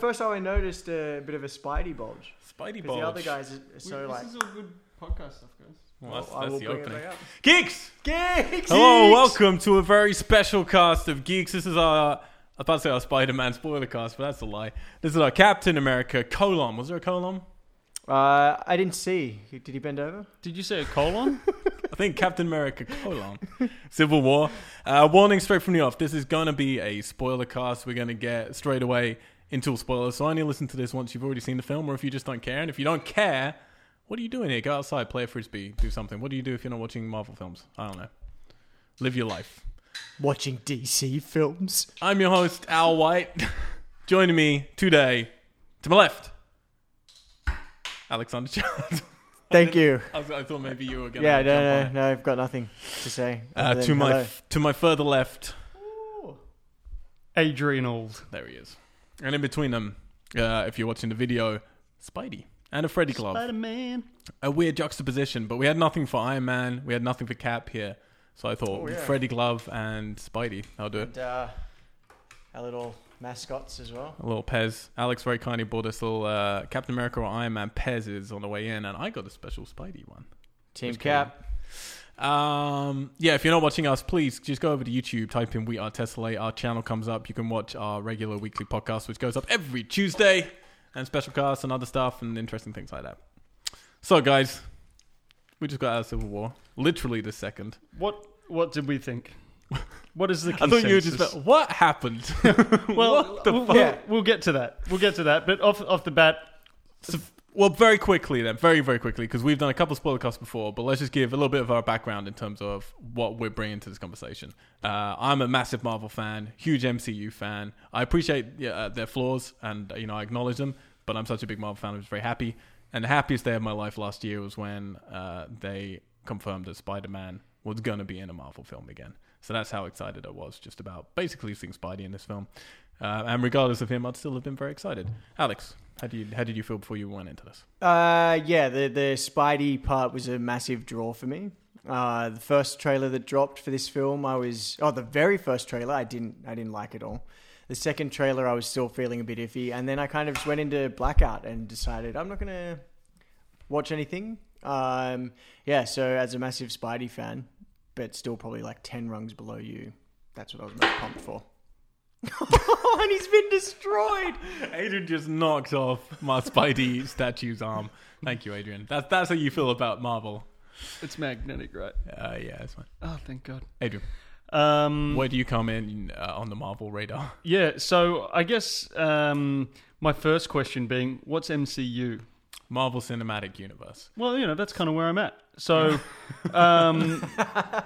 first time I noticed a bit of a Spidey bulge. Spidey Because bulge. the other guys are so like. this is all good podcast stuff, guys. Well, that's, I that's will the bring it opening. back up. Geeks! Geeks! Hello, welcome to a very special cast of Geeks. This is our, I was about to say our Spider-Man spoiler cast, but that's a lie. This is our Captain America colon. Was there a colon? Uh, I didn't see. Did he bend over? Did you say a colon? I think Captain America colon. Civil War. Uh, warning straight from the off. This is going to be a spoiler cast. We're going to get straight away into spoilers. So only listen to this once you've already seen the film or if you just don't care. And if you don't care, what are you doing here? Go outside, play a frisbee, do something. What do you do if you're not watching Marvel films? I don't know. Live your life. Watching DC films. I'm your host, Al White. Joining me today, to my left, Alexander Child. Thank you. I, was- I thought maybe you were going Yeah, to jump no, it. no, no, I've got nothing to say. Uh, to my hello. f- to my further left, Adrian Old. there he is, and in between them, uh, if you're watching the video, Spidey and a Freddy glove. Spider Man. A weird juxtaposition, but we had nothing for Iron Man, we had nothing for Cap here, so I thought Oh, yeah. Freddy glove and Spidey. I'll do it. And, uh, our little mascots as well. A little Pez. Alex very kindly bought us little uh, Captain America or Iron Man Pez's on the way in, and I got a special Spidey one. Team Just Cap. Um, yeah, if you're not watching us, please just go over to YouTube, type in We Are Tesla. Our channel comes up. You can watch our regular weekly podcast, which goes up every Tuesday, and special casts and other stuff and interesting things like that. So, guys, we just got out of Civil War. Literally the second. What What did we think? What is the I consensus? thought you were just what happened? well, what the we'll, fuck? we'll, we'll get to that. We'll get to that. But off off the bat, well, very quickly then, very very quickly, because we've done a couple of spoiler casts before, but let's just give a little bit of our background in terms of what we're bringing to this conversation. Uh, I'm a massive Marvel fan, huge MCU fan. I appreciate uh, their flaws, and you know I acknowledge them. But I'm such a big Marvel fan, I was very happy. And the happiest day of my life last year was when uh, they confirmed that Spider-Man was going to be in a Marvel film again. So that's how excited I was just about basically seeing Spidey in this film. Uh, and regardless of him, I'd still have been very excited. Alex, how do you how did you feel before you went into this? Uh, yeah, the the Spidey part was a massive draw for me. Uh, the first trailer that dropped for this film, I was oh the very first trailer, I didn't I didn't like it all. The second trailer, I was still feeling a bit iffy, and then I kind of just went into blackout and decided I'm not gonna watch anything. Um, yeah, so as a massive Spidey fan, but still probably like ten rungs below you, that's what I was most pumped for. and he's been destroyed. Adrian just knocked off my Spidey statue's arm. Thank you, Adrian. That's that's how you feel about Marvel. it's magnetic, right? Uh, yeah, that's fine. Oh, thank God. Adrian, Um, where do you come in uh, on the Marvel radar? yeah. So I guess um, my first question being, what's MCU? Marvel Cinematic Universe. Well, you know, that's kind of where I'm at. So, um,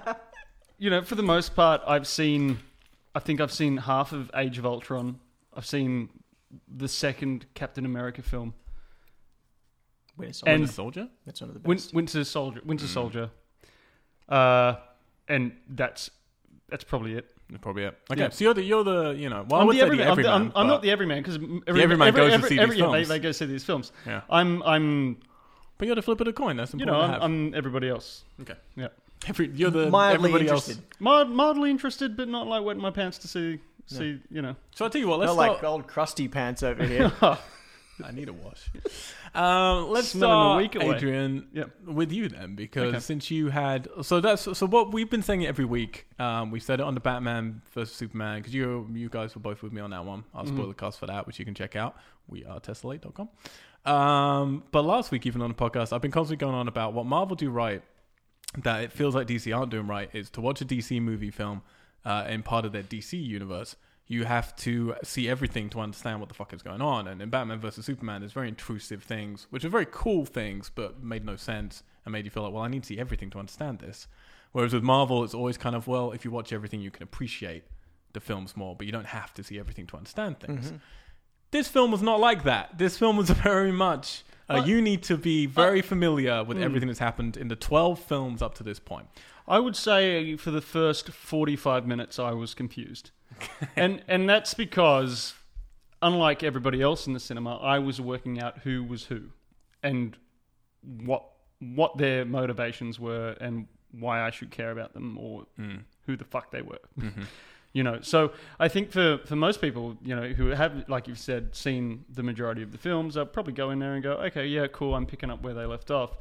you know, for the most part, I've seen, I think I've seen half of Age of Ultron. I've seen the second Captain America film, Winter Soldier. And- Winter Soldier. that's one of the Win- best. Winter Soldier, Winter Mm. Soldier, uh, and that's that's probably it. Probably it. Okay, Yeah. so you're the you're the you know. Well, I I'm the everyman. the I'm, the- I'm, I'm not the everyman because every, everyman every, goes to every, see every, these yeah, they, films. they go see these films. Yeah. I'm I'm But you're the flip of the coin. That's important. you know I'm, have. I'm everybody else. okay. Yeah. Every, you're the Mildly everybody interested. else. Mild, mildly interested, but not like wetting my pants to see see you know. So I tell you what. Let's Not start. like old crusty pants over here. I need a wash. Um, let's Smelling a start, week away. Adrian, Yep. with you then, because Okay. since you had so that's so what we've been saying it every week. Um, we said it on the Batman versus Superman because you you guys were both with me on that one. I'll Mhm. spoil the cast for that, which you can check out. We are tessellate.com. Um, but last week, even on the podcast, I've been constantly going on about what Marvel do right that it feels like DC aren't doing right is to watch a DC movie film uh, in part of their DC universe. You have to see everything to understand what the fuck is going on. And in Batman vs Superman, there's very intrusive things, which are very cool things, but made no sense and made you feel like, well, I need to see everything to understand this. Whereas with Marvel, it's always kind of, well, if you watch everything, you can appreciate the films more, but you don't have to see everything to understand things. Mhm. This film was not like that. This film was very much. Uh, you need to be very familiar with mm. everything that's happened in the 12 films up to this point. I would say for the first 45 minutes I was confused. and and that's because unlike everybody else in the cinema, I was working out who was who and what what their motivations were and why I should care about them or Mm. who the fuck they were. Mhm. You know, so I think for, for most people, you know, who have, like you've said, seen the majority of the films, they'll probably go in there and go, okay, yeah, cool, I'm picking up where they left off.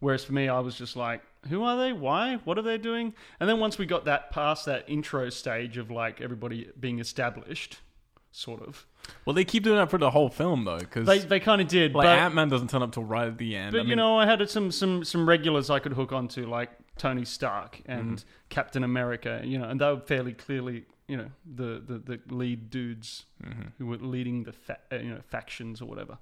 Whereas for me, I was just like, who are they? Why? What are they doing? And then once we got that past that intro stage of like everybody being established, sort of, Well, they keep doing that for the whole film though, because they they kind of did. like but Ant Man doesn't turn up till right at the end. but I you know, I had some some some regulars I could hook onto, like Tony Stark and Mm-hmm. Captain America. You know, and they were fairly clearly, you know, the the, the lead dudes Mm-hmm. who were leading the fa- uh, you know factions or whatever.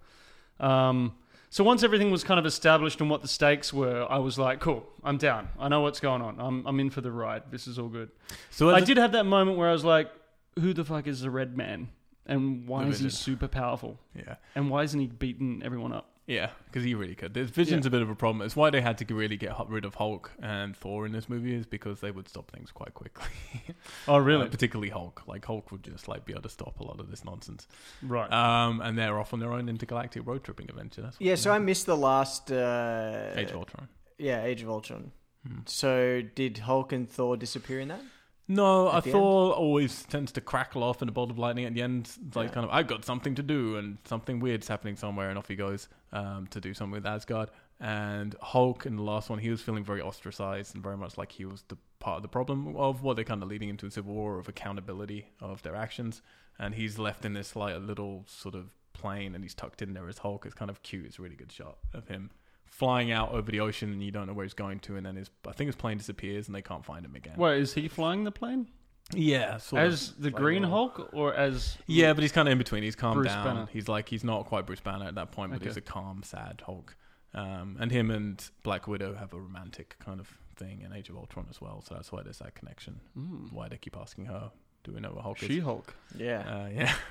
Um, so once everything was kind of established and what the stakes were, I was like, cool, I'm down. I know what's going on. I'm I'm in for the ride. This is all good. so I did have that moment where I was like, who the fuck is the Red Man? And why is he super powerful? Yeah, And why isn't he beating everyone up? Yeah, because he really could. This Vision's a bit of a problem. It's why they had to really get rid of Hulk and Thor in this movie is because they would stop things quite quickly. Oh, really? Uh, particularly Hulk. Like Hulk would just like be able to stop a lot of this nonsense. right. Um, and they're off on their own intergalactic road tripping adventure. That's Yeah, so I missed the last. Uh, Age of Ultron. Yeah, Age of Ultron. Hmm. So did Hulk and Thor disappear in that? No, I the Thor always tends to crackle off in a bolt of lightning at the end. It's like Yeah. kind of, I've got something to do, and something weird's happening somewhere, and off he goes um, to do something with Asgard. And Hulk in the last one, he was feeling very ostracized and very much like he was the part of the problem of what they're kind of leading into a civil war of accountability of their actions. And he's left in this like a little sort of plane, and he's tucked in there as Hulk. It's kind of cute. It's a really good shot of him flying out over the ocean, and you don't know where he's going to. And then his, I think his plane disappears, and they can't find him again. Wait, is he flying the plane Yeah, sort of. as the Like, Green well- Hulk or as? Yeah, but he's kind of in between. He's calmed Bruce down. Banner. He's like he's not quite Bruce Banner at that point, but Okay. he's a calm, sad Hulk. Um, and him and Black Widow have a romantic kind of thing in Age of Ultron as well. So that's why there's that connection. Mm. Why they keep asking her, "Do we know what Hulk She is?" Hulk. Yeah. Uh, yeah.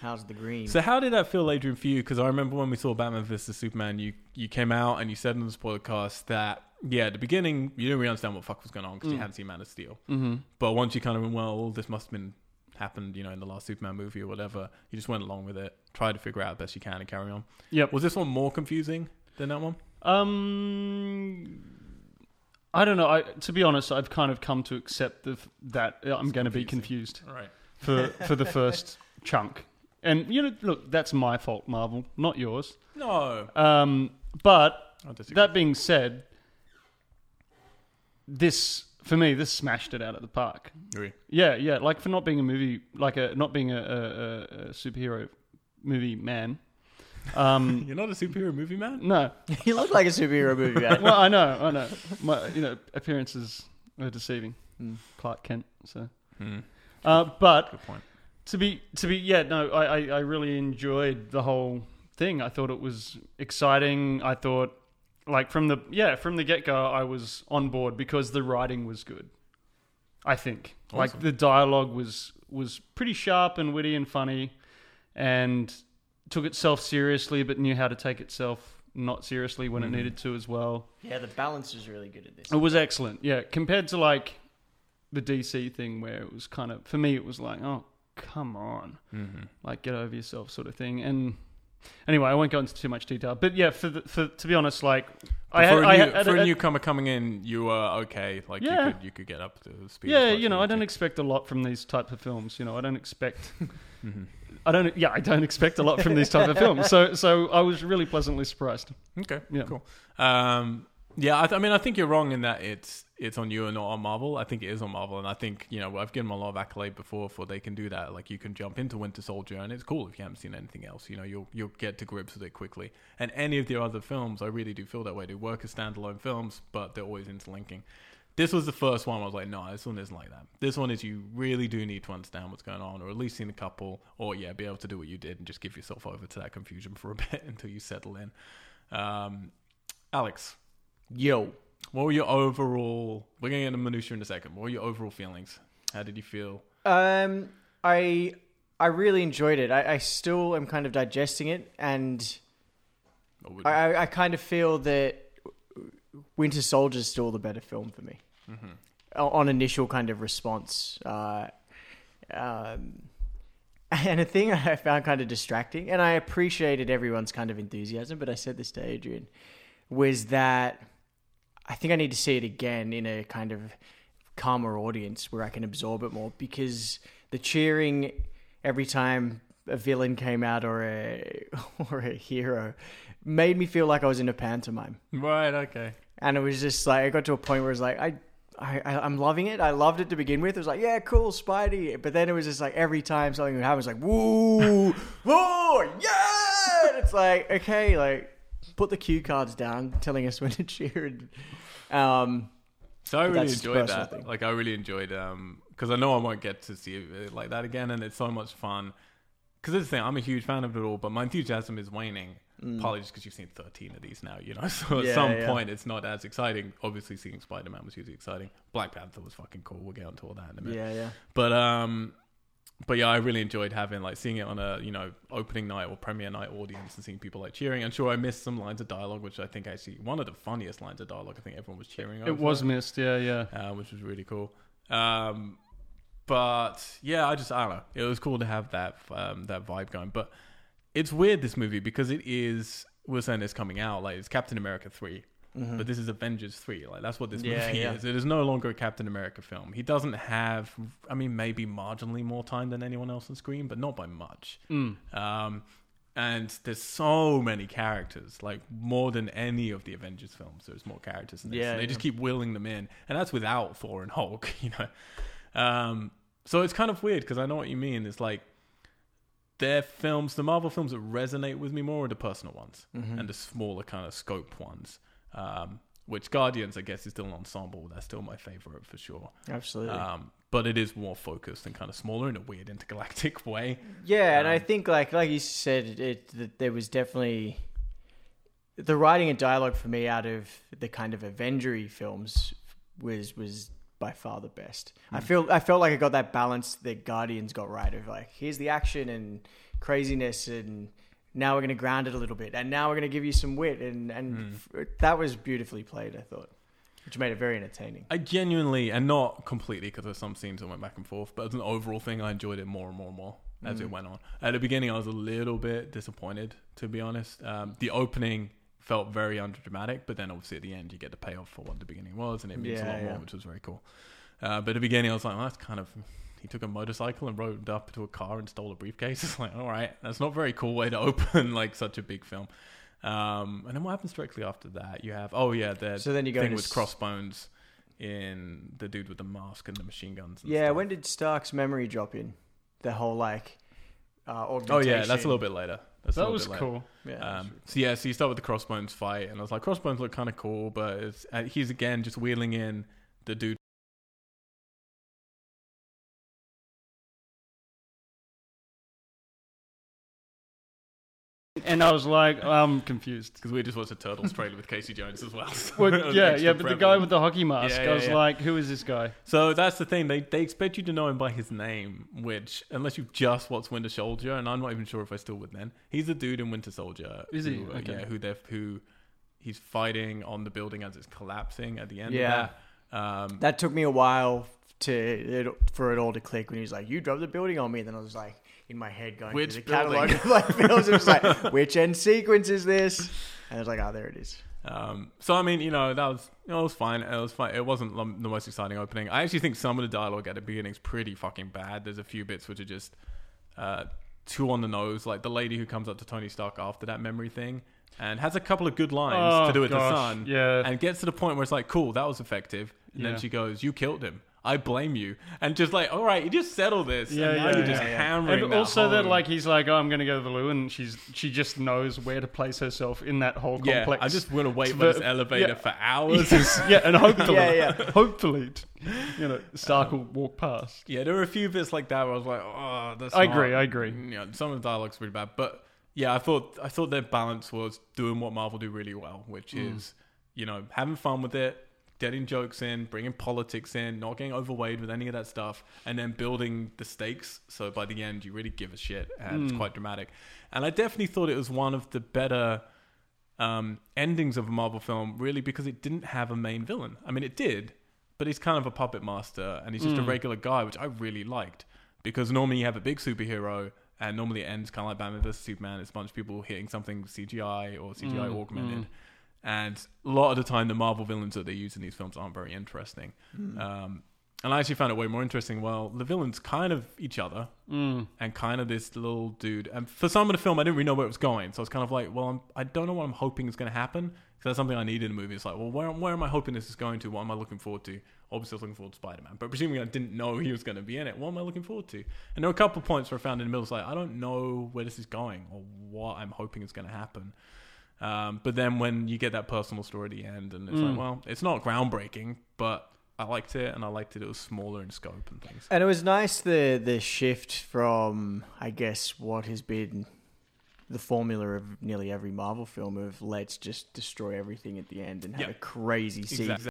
How's the green? So how did that feel, Adrian, for you? Because I remember when we saw Batman vs Superman, you you came out and you said in the podcast that yeah, at the beginning you didn't really understand what the fuck was going on because you Mm. hadn't seen Man of Steel. Mm-hmm. But once you kind of went, well, this must have been happened, you know, in the last Superman movie or whatever. You just went along with it, tried to figure out the best you can, and carry on. Yeah. Was this one more confusing than that one? Um, I don't know. I, to be honest, I've kind of come to accept the, that I'm going to be confused All right. for for the first chunk. And you know, look, that's my fault, Marvel, not yours. No, Um, but that being said, this for me, this smashed it out of the park. Agree. Yeah, yeah. Like for not being a movie, like a not being a, a, a, a superhero movie man. Um, You're not a superhero movie man. no, you look like a superhero movie, man. well, I know, I know. My, you know, appearances are deceiving. Mm. Clark Kent. So, Hmm. uh, but Good point. To be to be, yeah, no, I, I I really enjoyed the whole thing. I thought it was exciting. I thought, like from the yeah from the get go, I was on board because the writing was good. I think like the dialogue was was pretty sharp and witty and funny, and took itself seriously, but knew how to take itself not seriously when Mhm. it needed to as well. yeah, the balance is really good at this. It was excellent, yeah. Compared to like the DC thing, where it was kind of for me, it was like, oh, come on, hmm like get over yourself, sort of thing. And anyway, I won't go into too much detail, but yeah, for the, for to be honest, like I for, had, a I new, had, for a I- newcomer coming in, you were okay. Like Yeah. you could you could get up to speed. yeah, you know, I don't expect a lot from these type of films. You know, I don't expect. hmm I don't. Yeah, I don't expect a lot from these type of films. So, so I was really pleasantly surprised. Okay, Yeah. cool. Um, yeah, I, th- I mean, I think you're wrong in that it's it's on you and not on Marvel. I think it is on Marvel, and I think you know I've given them a lot of accolade before for they can do that. Like you can jump into Winter Soldier, and it's cool if you haven't seen anything else. You know, you'll you'll get to grips with it quickly. And any of their other films, I really do feel that way. They work as standalone films, but they're always interlinking. This was the first one. I was like, no, this one isn't like that. This one is you really do need to understand what's going on, or at least seen a couple, or yeah, be able to do what you did and just give yourself over to that confusion for a bit until you settle in. Um, Alex, Yo, what were your overall? We're going to get into minutia in a second. What were your overall feelings? How did you feel? um, I I really enjoyed it. I, I still am kind of digesting it, and I, I- I kind of feel that Winter Soldier is still the better film for me Mhm. On initial kind of response. Uh, um, and a thing I found kind of distracting, and I appreciated everyone's kind of enthusiasm, but I said this to Adrian, was that I think I need to see it again in a kind of calmer audience where I can absorb it more because the cheering every time a villain came out or a or a hero made me feel like I was in a pantomime. Right. Okay. And it was just like, I got to a point where it was like, I, I, I'm loving it. I loved it to begin with. It was like, yeah, cool, Spidey. But then it was just like, every time something would happen, it was like, woo, woo, yeah! And it's like, okay, like, put the cue cards down, telling us when to cheer. And, um, So I really enjoyed that. thing. Like I really enjoyed um because I know I won't get to see it like that again, and it's so much fun. Because this thing, I'm a huge fan of it all, but my enthusiasm is waning. Partly just because you've seen 13 of these now, you know. So at Mm. Yeah, some yeah. point, it's not as exciting. Obviously, seeing Spider Man was hugely exciting. Black Panther was fucking cool. We'll get onto all that in a minute. yeah, yeah. But um, but yeah, I really enjoyed having like seeing it on a you know opening night or premiere night audience and seeing people like cheering. I'm sure, I missed some lines of dialogue, which I think actually one of the funniest lines of dialogue. I think everyone was cheering. On. It was missed. Yeah, yeah. uh, which was really cool. Um, but yeah, I just I don't know. It was cool to have that um, that vibe going. But it's weird this movie because it is. We're saying it's coming out like it's Captain America 3 but this is Avengers three. Like that's what this Yeah, movie yeah. is. It is no longer a Captain America film. He doesn't have. I mean, maybe marginally more time than anyone else on screen, but not by much. Mm. Um, and there's so many characters, like more than any of the Avengers films. There's more characters in this. Yeah, and they just keep wheeling them in, and that's without Thor and Hulk, you know. Um, so it's kind of weird because I know what you mean. It's like their films, the Marvel films that resonate with me more are the personal ones Mm-hmm. and the smaller kind of scope ones. Um, which Guardians, I guess, is still an ensemble. That's still my favorite for sure. Absolutely. Um, but it is more focused and kind of smaller in a weird intergalactic way. Yeah, and I Um, think like like you said, it that there was definitely the writing and dialogue for me out of the kind of Avengery films was was by far the best. Hmm. I feel I felt like I got that balance that Guardians got right of like here's the action and craziness and now we're going to ground it a little bit and now we're going to give you some wit and and Hmm. f- that was beautifully played I thought which made it very entertaining. I genuinely, and not completely, because there's some scenes that went back and forth, but as an overall thing, I enjoyed it more and more and more as it went on. At the beginning, I was a little bit disappointed, to be honest. Um, the opening felt very underdramatic, but then obviously at the end, you get the payoff for what the beginning was, and it means a Yeah, lot more, which was very cool. Uh, but at the beginning, I was like, well, that's kind of. He took a motorcycle and rode up to a car and stole a briefcase. It's like, all right, that's not a very cool way to open like such a big film. Um, and then what happens directly after that? You have, oh yeah, the So then you go thing with s- crossbones in the dude with the mask and the machine guns. And Yeah, stuff. when did Stark's memory drop in? The whole like uh, Oh yeah, that's a little bit later. That's That was cool. Yeah, Um, so yeah, so you start with the crossbones fight, and I was like, crossbones look kind of cool, but it's, uh, he's again just wheeling in the dude. And I was like, I'm confused. Because we just watched a Turtles trailer with Casey Jones as well. so it Well, was yeah, extra yeah, but the guy prevalent. with the hockey mask, Yeah, I yeah, was yeah. like, who is this guy? So that's the thing. They they expect you to know him by his name, which unless you've just watched Winter Soldier, and I'm not even sure if I still would then. He's the dude in Winter Soldier. Is he? Who, uh, Okay. Yeah, who they who he's fighting on the building as it's collapsing at the end Yeah. of that. Um, that took me a while to it, for it all to click when he was like, "You drove the building on me." And then I was like, in my head going Which through the catalog of like films. It was like, which end sequence is this? And I was like, "Oh, there it is." Um, so I mean, you know, that was you know, it was fine. It was fine. It wasn't the the most exciting opening. I actually think some of the dialogue at the beginning is pretty fucking bad. There's a few bits which are just uh, too on the nose. Like the lady who comes up to Tony Stark after that memory thing and has a couple of good lines Oh, to do with the gosh, sun. yeah. and gets to the point where it's like, cool, that was effective. And Yeah. then she goes, "You killed him. I blame you." And just like, all right, you just settle this. Yeah, and now yeah, you're just yeah, yeah. hammering. And that also that like he's like, oh, I'm gonna go to the loo, and she's she just knows where to place herself in that whole yeah, complex. I just want to wait It's for this elevator yeah. for hours. yeah, and hopefully, Yeah, yeah. hopefully, you know, Stark will walk past. Yeah, there were a few bits like that where I was like, oh, that's. I not- agree, I agree. You know, some of the dialogue's pretty bad, but yeah, I thought I thought their balance was doing what Marvel do really well, which Mm. is you know having fun with it, getting jokes in, bringing politics in, not getting overweighed with any of that stuff, and then building the stakes. So by the end, you really give a shit, and Mm. it's quite dramatic. And I definitely thought it was one of the better. Um, endings of a Marvel film, really, because it didn't have a main villain. I mean, it did, but he's kind of a puppet master and he's just a Mm. regular guy, which I really liked. Because normally you have a big superhero and normally it ends kind of like Batman vs Superman. It's a bunch of people hitting something CGI or CGI Mm, augmented. Mm. And a lot of the time, the Marvel villains that they use in these films aren't very interesting. Um, and I actually found it way more interesting. Well, the villains kind of each other Mm. and kind of this little dude. And for some of the film, I didn't really know where it was going, so I was kind of like, well, I'm, I don't know what I'm hoping is going to happen because that's something I need in a movie. It's like, well, where, where am I hoping this is going to? What am I looking forward to? Obviously, I was looking forward to Spider Man, but presuming I didn't know he was going to be in it, what am I looking forward to? And there were a couple of points where I found in the middle, it's like, I don't know where this is going or what I'm hoping is going to happen. Um, but then when you get that personal story at the end, and it's Mm. like, well, it's not groundbreaking, but I liked it, and I liked it. It was smaller in scope and things. And it was nice the the shift from I guess what has been the formula of nearly every Marvel film of let's just destroy everything at the end and have Yeah. a crazy scene. Exactly.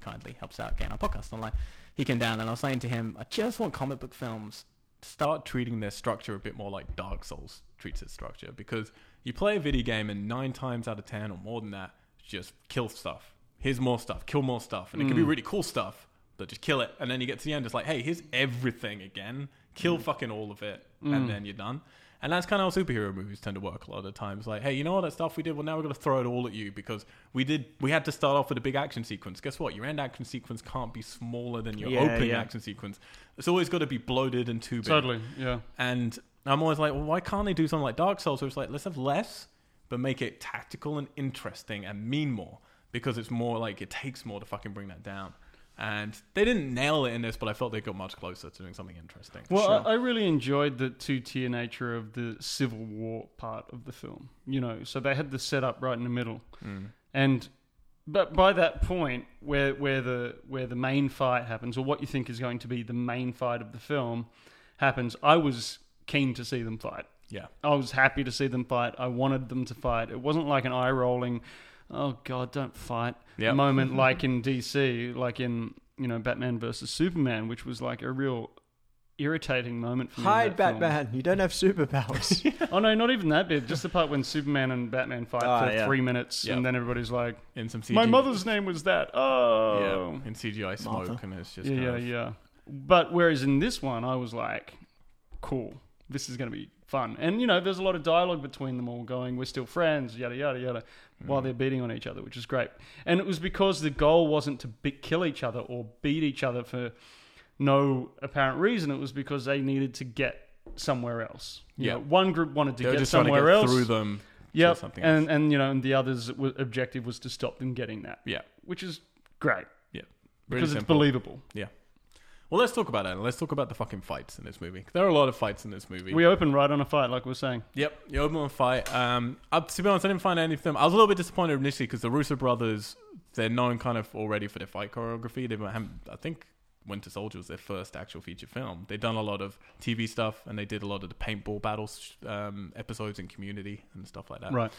kindly helps out getting our podcast online. He came down and I was saying to him, I just want comic book films. Start treating their structure a bit more like Dark Souls treats its structure because you play a video game and nine times out of ten or more than that, just kill stuff. Here's more stuff, kill more stuff, and it can be Mm. really cool stuff, but just kill it, and then you get to the end, it's like, hey, here's everything again, kill fucking all of it, Mm. and then you're done. And that's kind of how superhero movies tend to work a lot of the times. Like, hey, you know all that stuff we did? Well, now we're going to throw it all at you because we did. We had to start off with a big action sequence. Guess what? Your end action sequence can't be smaller than your Yeah, opening yeah. action sequence. It's always got to be bloated and too big. Totally, yeah. And I'm always like, well, why can't they do something like Dark Souls where it's like, let's have less, but make it tactical and interesting and mean more because it's more like it takes more to fucking bring that down. And they didn't nail it in this, but I felt they got much closer to doing something interesting. Well, Sure. I, I really enjoyed the two tier nature of the Civil War part of the film. You know, so they had the setup right in the middle, Mm. and but by that point, where where the where the main fight happens, or what you think is going to be the main fight of the film happens, I was keen to see them fight. Yeah. I was happy to see them fight. I wanted them to fight. It wasn't like an eye rolling, oh god, don't fight Yep. moment like in DC, like in you know Batman versus Superman, which was like a real irritating moment for me. Hide that film. Batman, you don't have superpowers. Oh no, not even that bit. Just the part when Superman and Batman fight Ah, for yeah. three minutes, Yep. and then everybody's like, In some CGI. "My mother's name was that." Oh, Yeah. In CGI smoke, Martha. and it's just. yeah, kind yeah, of- yeah. But whereas in this one, I was like, "Cool, this is going to be fun." And you know, there's a lot of dialogue between them all, going, "We're still friends," yada yada yada, while Mm. they're beating on each other, which is great. And it was because the goal wasn't to be- kill each other or beat each other for no apparent reason. It was because they needed to get somewhere else. You Yeah. know, one group wanted to They get trying to somewhere get else through them. Yeah, and and you know, and the other's w- objective was to stop them getting that. Yeah. which is great Really because it's believable. believable. Well, let's talk about it. Let's talk about the fucking fights in this movie. There are a lot of fights in this movie. We open right on a fight, like we were saying. Yep, you open on a fight. Um, uh, to be honest, I didn't find any of them. I was a little bit disappointed initially because the Russo brothers, they're known kind of already for their fight choreography. They've, had- I think Winter Soldier was their first actual feature film. They've done a lot of TV stuff and they did a lot of the paintball battles um, episodes in Community and stuff like that. Right.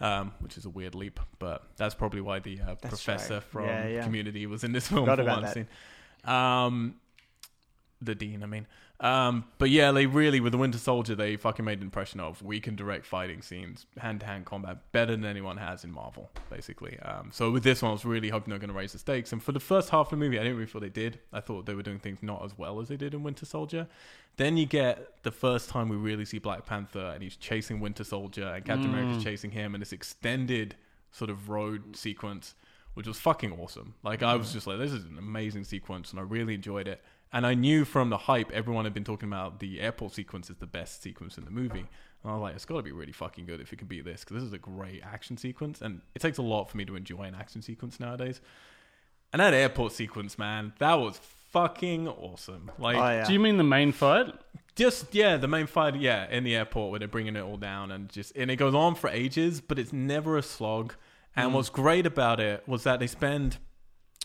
Um, which is a weird leap, but that's probably why the uh, professor right. from Yeah, yeah. Community was in this film Forgot for one that. scene. Um, the dean, I mean. Um, but yeah, they really with the Winter Soldier, they fucking made an impression of we can direct fighting scenes, hand to hand combat better than anyone has in Marvel, basically. Um, so with this one, I was really hoping they were going to raise the stakes. And for the first half of the movie, I didn't really feel they did. I thought they were doing things not as well as they did in Winter Soldier. Then you get the first time we really see Black Panther, and he's chasing Winter Soldier, and Captain Mm. America's chasing him, and this extended sort of road sequence, which was fucking awesome. Like I was just like, this is an amazing sequence, and I really enjoyed it. And I knew from the hype, everyone had been talking about the airport sequence is the best sequence in the movie. And I was like, it's got to be really fucking good if it can beat this, because this is a great action sequence, and it takes a lot for me to enjoy an action sequence nowadays. And that airport sequence, man, that was fucking awesome. Like, oh yeah. Do you mean the main fight? just yeah, the main fight, yeah, in the airport where they're bringing it all down, and just and it goes on for ages, but it's never a slog. And Mm. what's great about it was that they spend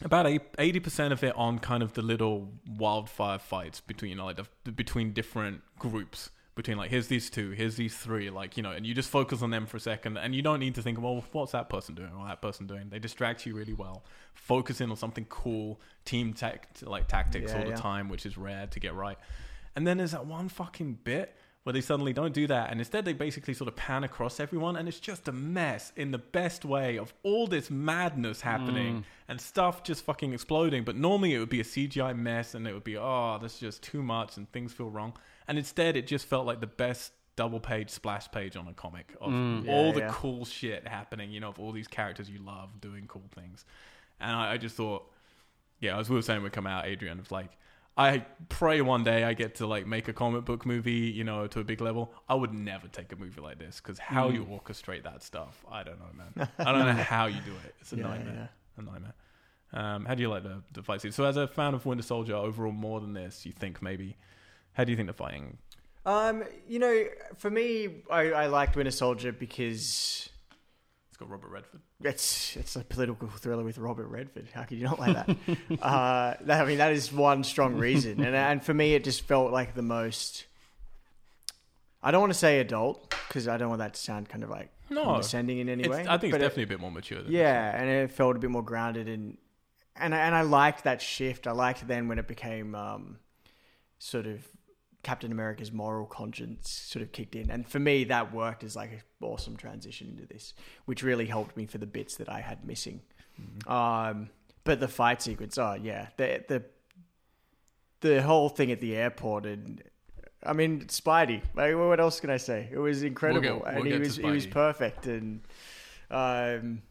about eighty percent of it on kind of the little wildfire fights between you know like the, between different groups. Between like here's these two, here's these three, like you know, and you just focus on them for a second, and you don't need to think, well, what's that person doing or that person doing? They distract you really well. Focus in on something cool, team tech like tactics Yeah, all the yeah. time, which is rare to get right. And then there's that one fucking bit where they suddenly don't do that, and instead they basically sort of pan across everyone, and it's just a mess in the best way of all this madness happening and stuff just fucking exploding. But normally it would be a CGI mess, and it would be oh, this is just too much, and things feel wrong. And instead, it just felt like the best double page splash page on a comic of Mm. all Yeah, the yeah. cool shit happening. You know, of all these characters you love doing cool things, and I, I just thought, yeah, as we were saying, we come out, Adrian, of like. I pray one day I get to like make a comic book movie, you know, to a big level. I would never take a movie like this because how Mm. you orchestrate that stuff, I don't know, man. I don't know how you do it. It's a Yeah, nightmare. A nightmare. Um, how do you like the, the fight scene? So, as a fan of Winter Soldier overall, more than this, you think maybe? How do you think the fighting? Um, you know, for me, I, I liked Winter Soldier because got Robert Redford. it's it's a political thriller with Robert Redford. How could you not like that? uh, that I mean, that is one strong reason, and and for me, it just felt like the most. I don't want to say adult because I don't want that to sound kind of like No, condescending in any way. I think it's but it- definitely a bit more mature. Than Yeah, and it felt a bit more grounded and and I- and I liked that shift. I liked then when it became um, sort of Captain America's moral conscience sort of kicked in, and for me that worked as like an awesome transition into this, which really helped me for the bits that I had missing. Mm-hmm. Um, but the fight sequence, oh yeah, the the the whole thing at the airport and. I mean, Spidey. Like, what else can I say? It was incredible, we'll and get he was he was perfect, and um,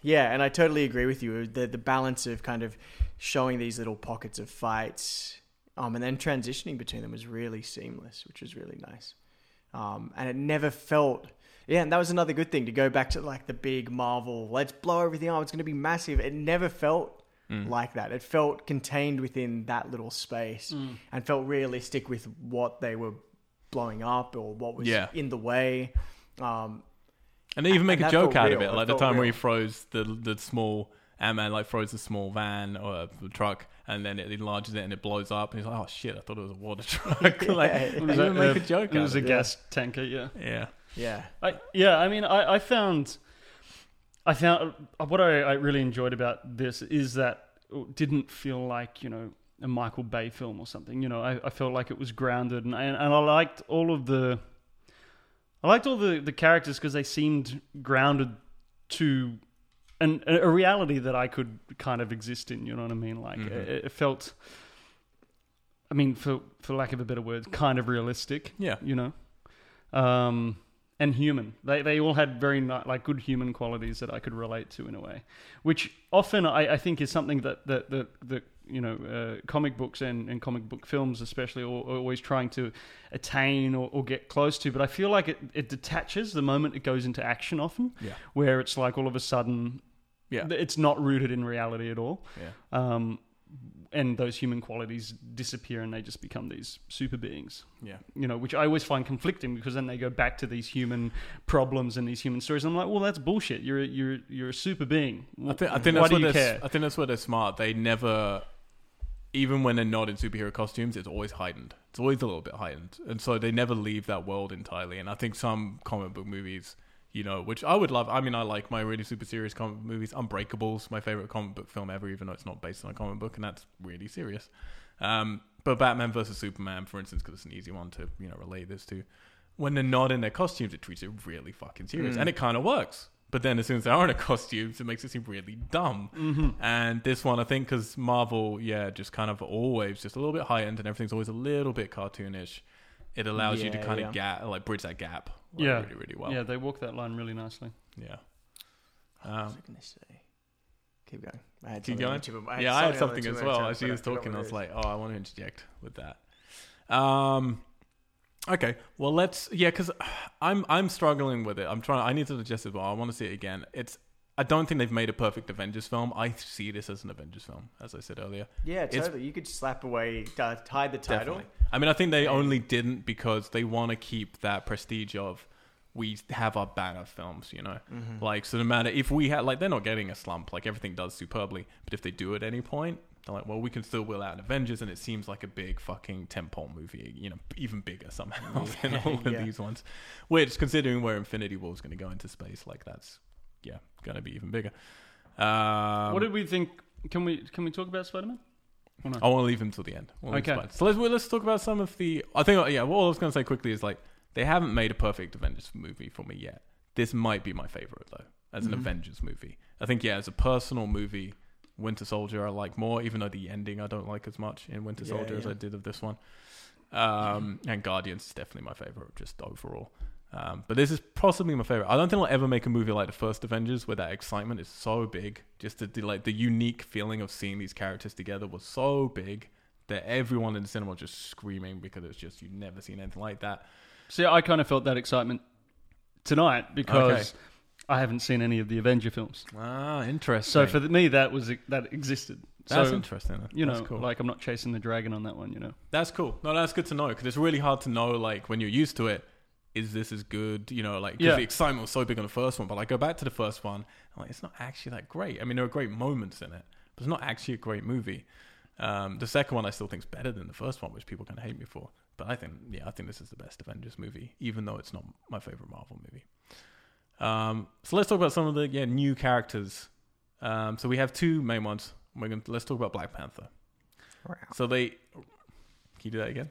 yeah, and I totally agree with you. The the balance of kind of showing these little pockets of fights, um, and then transitioning between them was really seamless, which was really nice. Um, and it never felt. Yeah, and that was another good thing to go back to like the big Marvel. Let's blow everything up. It's going to be massive. It never felt Mm. like that. It felt contained within that little space Mm. and felt realistic with what they were blowing up or what was Yeah. in the way. Um, And they even And make a joke out of real. it, It like the felt time where he froze the the small Ant Man like froze the small van or the truck, and then it enlarges it and it blows up, and he's like, "Oh shit, I thought it was a water truck." like, Yeah. they It was even a- make a uh, joke It was of a it. gas tanker, yeah. Yeah, yeah. I, yeah, I mean, I, I found, I found what I, I really enjoyed about this is that it didn't feel like you know a Michael Bay film or something. You know, I, I felt like it was grounded, and and, and I liked all of the, I liked all the the characters because they seemed grounded to. An, a reality that I could kind of exist in, you know what I mean? Like Mhm. it, it felt, I mean, for for lack of a better word, kind of realistic yeah. you know, um, and human. They they all had very ni- like good human qualities that I could relate to in a way, which often I, I think is something that that that, that you know uh, comic books and, and comic book films especially are, are always trying to attain or, or get close to. But I feel like it, it detaches the moment it goes into action often, Yeah. where it's like all of a sudden Yeah. it's not rooted in reality at all. Yeah. Um, and those human qualities disappear and they just become these super beings Yeah. you know, which I always find conflicting because then they go back to these human problems and these human stories. I'm like, well, that's bullshit. You're a, you're you're a super being. I think, I think Why that's do what you they're, care? I think that's where they're smart. They never, even when they're not in superhero costumes, it's always heightened. It's always a little bit heightened, and so they never leave that world entirely. And I think some comic book movies, you know, which I would love. I mean, I like my really super serious comic movies. Unbreakable's my favorite comic book film ever, even though it's not based on a comic book, and that's really serious. Um, but Batman versus Superman, for instance, because it's an easy one to you know relate this to. When they're not in their costumes, it treats it really fucking serious, Mm. and it kind of works. But then, as soon as they are in a costumes, it makes it seem really dumb. Mm-hmm. And this one, I think, because Marvel, yeah, just kind of always just a little bit heightened, and everything's always a little bit cartoonish. It allows you to kind yeah. of gap, like bridge that gap, like, Yeah. really, really well. yeah, they walk that line really nicely. yeah. What was Um, I going to say? Keep going. I had Keep something going? the tip of- yeah, I had something as well. tongue, As she was talking, I was like, oh, I want to interject with that. Um, okay, well, let's yeah, because I'm I'm struggling with it. I'm trying. I need to digest it. Well, I want to see it again. It's. I don't think they've made a perfect Avengers film. I see this as an Avengers film, as I said earlier. Yeah, It's- totally. You could slap away, uh, hide the title. Definitely. I mean, I think they only didn't because they want to keep that prestige of we have our banner films, you know. Mhm. Like, so no matter if we had, like, they're not getting a slump. Like, everything does superbly. But if they do at any point, they're like, well, we can still wheel out an Avengers, and it seems like a big fucking tentpole movie, you know, even bigger somehow than all of Yeah. these ones. Which, considering where Infinity War is going to go into space, like, that's, yeah, going to be even bigger. Um, what did we think? Can we can we talk about Spider Man? No? I want to leave him till the end. We'll Okay. So let's let's talk about some of the. I think yeah. What I was going to say quickly is like they haven't made a perfect Avengers movie for me yet. This might be my favorite though, as an Mhm. Avengers movie. I think yeah, as a personal movie, Winter Soldier I like more, even though the ending I don't like as much in Winter Yeah, Soldier as. I did of this one. Um, and Guardians is definitely my favorite, just overall. Um, but this is possibly my favorite. I don't think I'll ever make a movie like the first Avengers, where that excitement is so big. Just the, the like the unique feeling of seeing these characters together was so big that everyone in the cinema was just screaming because it's just you've never seen anything like that. See, I kind of felt that excitement tonight because Okay. I haven't seen any of the Avenger films. Ah, interesting. So for me, that was that existed. that's so interesting. you know, that's cool. like I'm not chasing the dragon on that one. You know, That's cool. No, that's good to know because it's really hard to know, like, when you're used to it, is this as good? You know, like, because Yeah. the excitement was so big on the first one. But I go back to the first one, I'm like, it's not actually that great. I mean, there are great moments in it, but it's not actually a great movie. Um, the second one I still think is better than the first one, which people kind of hate me for. But I think, yeah, I think this is the best Avengers movie, even though it's not my favorite Marvel movie. Um, so let's talk about some of the yeah new characters. Um, so we have two main ones. We're gonna let's talk about Black Panther. Wow. So they, can you do that again?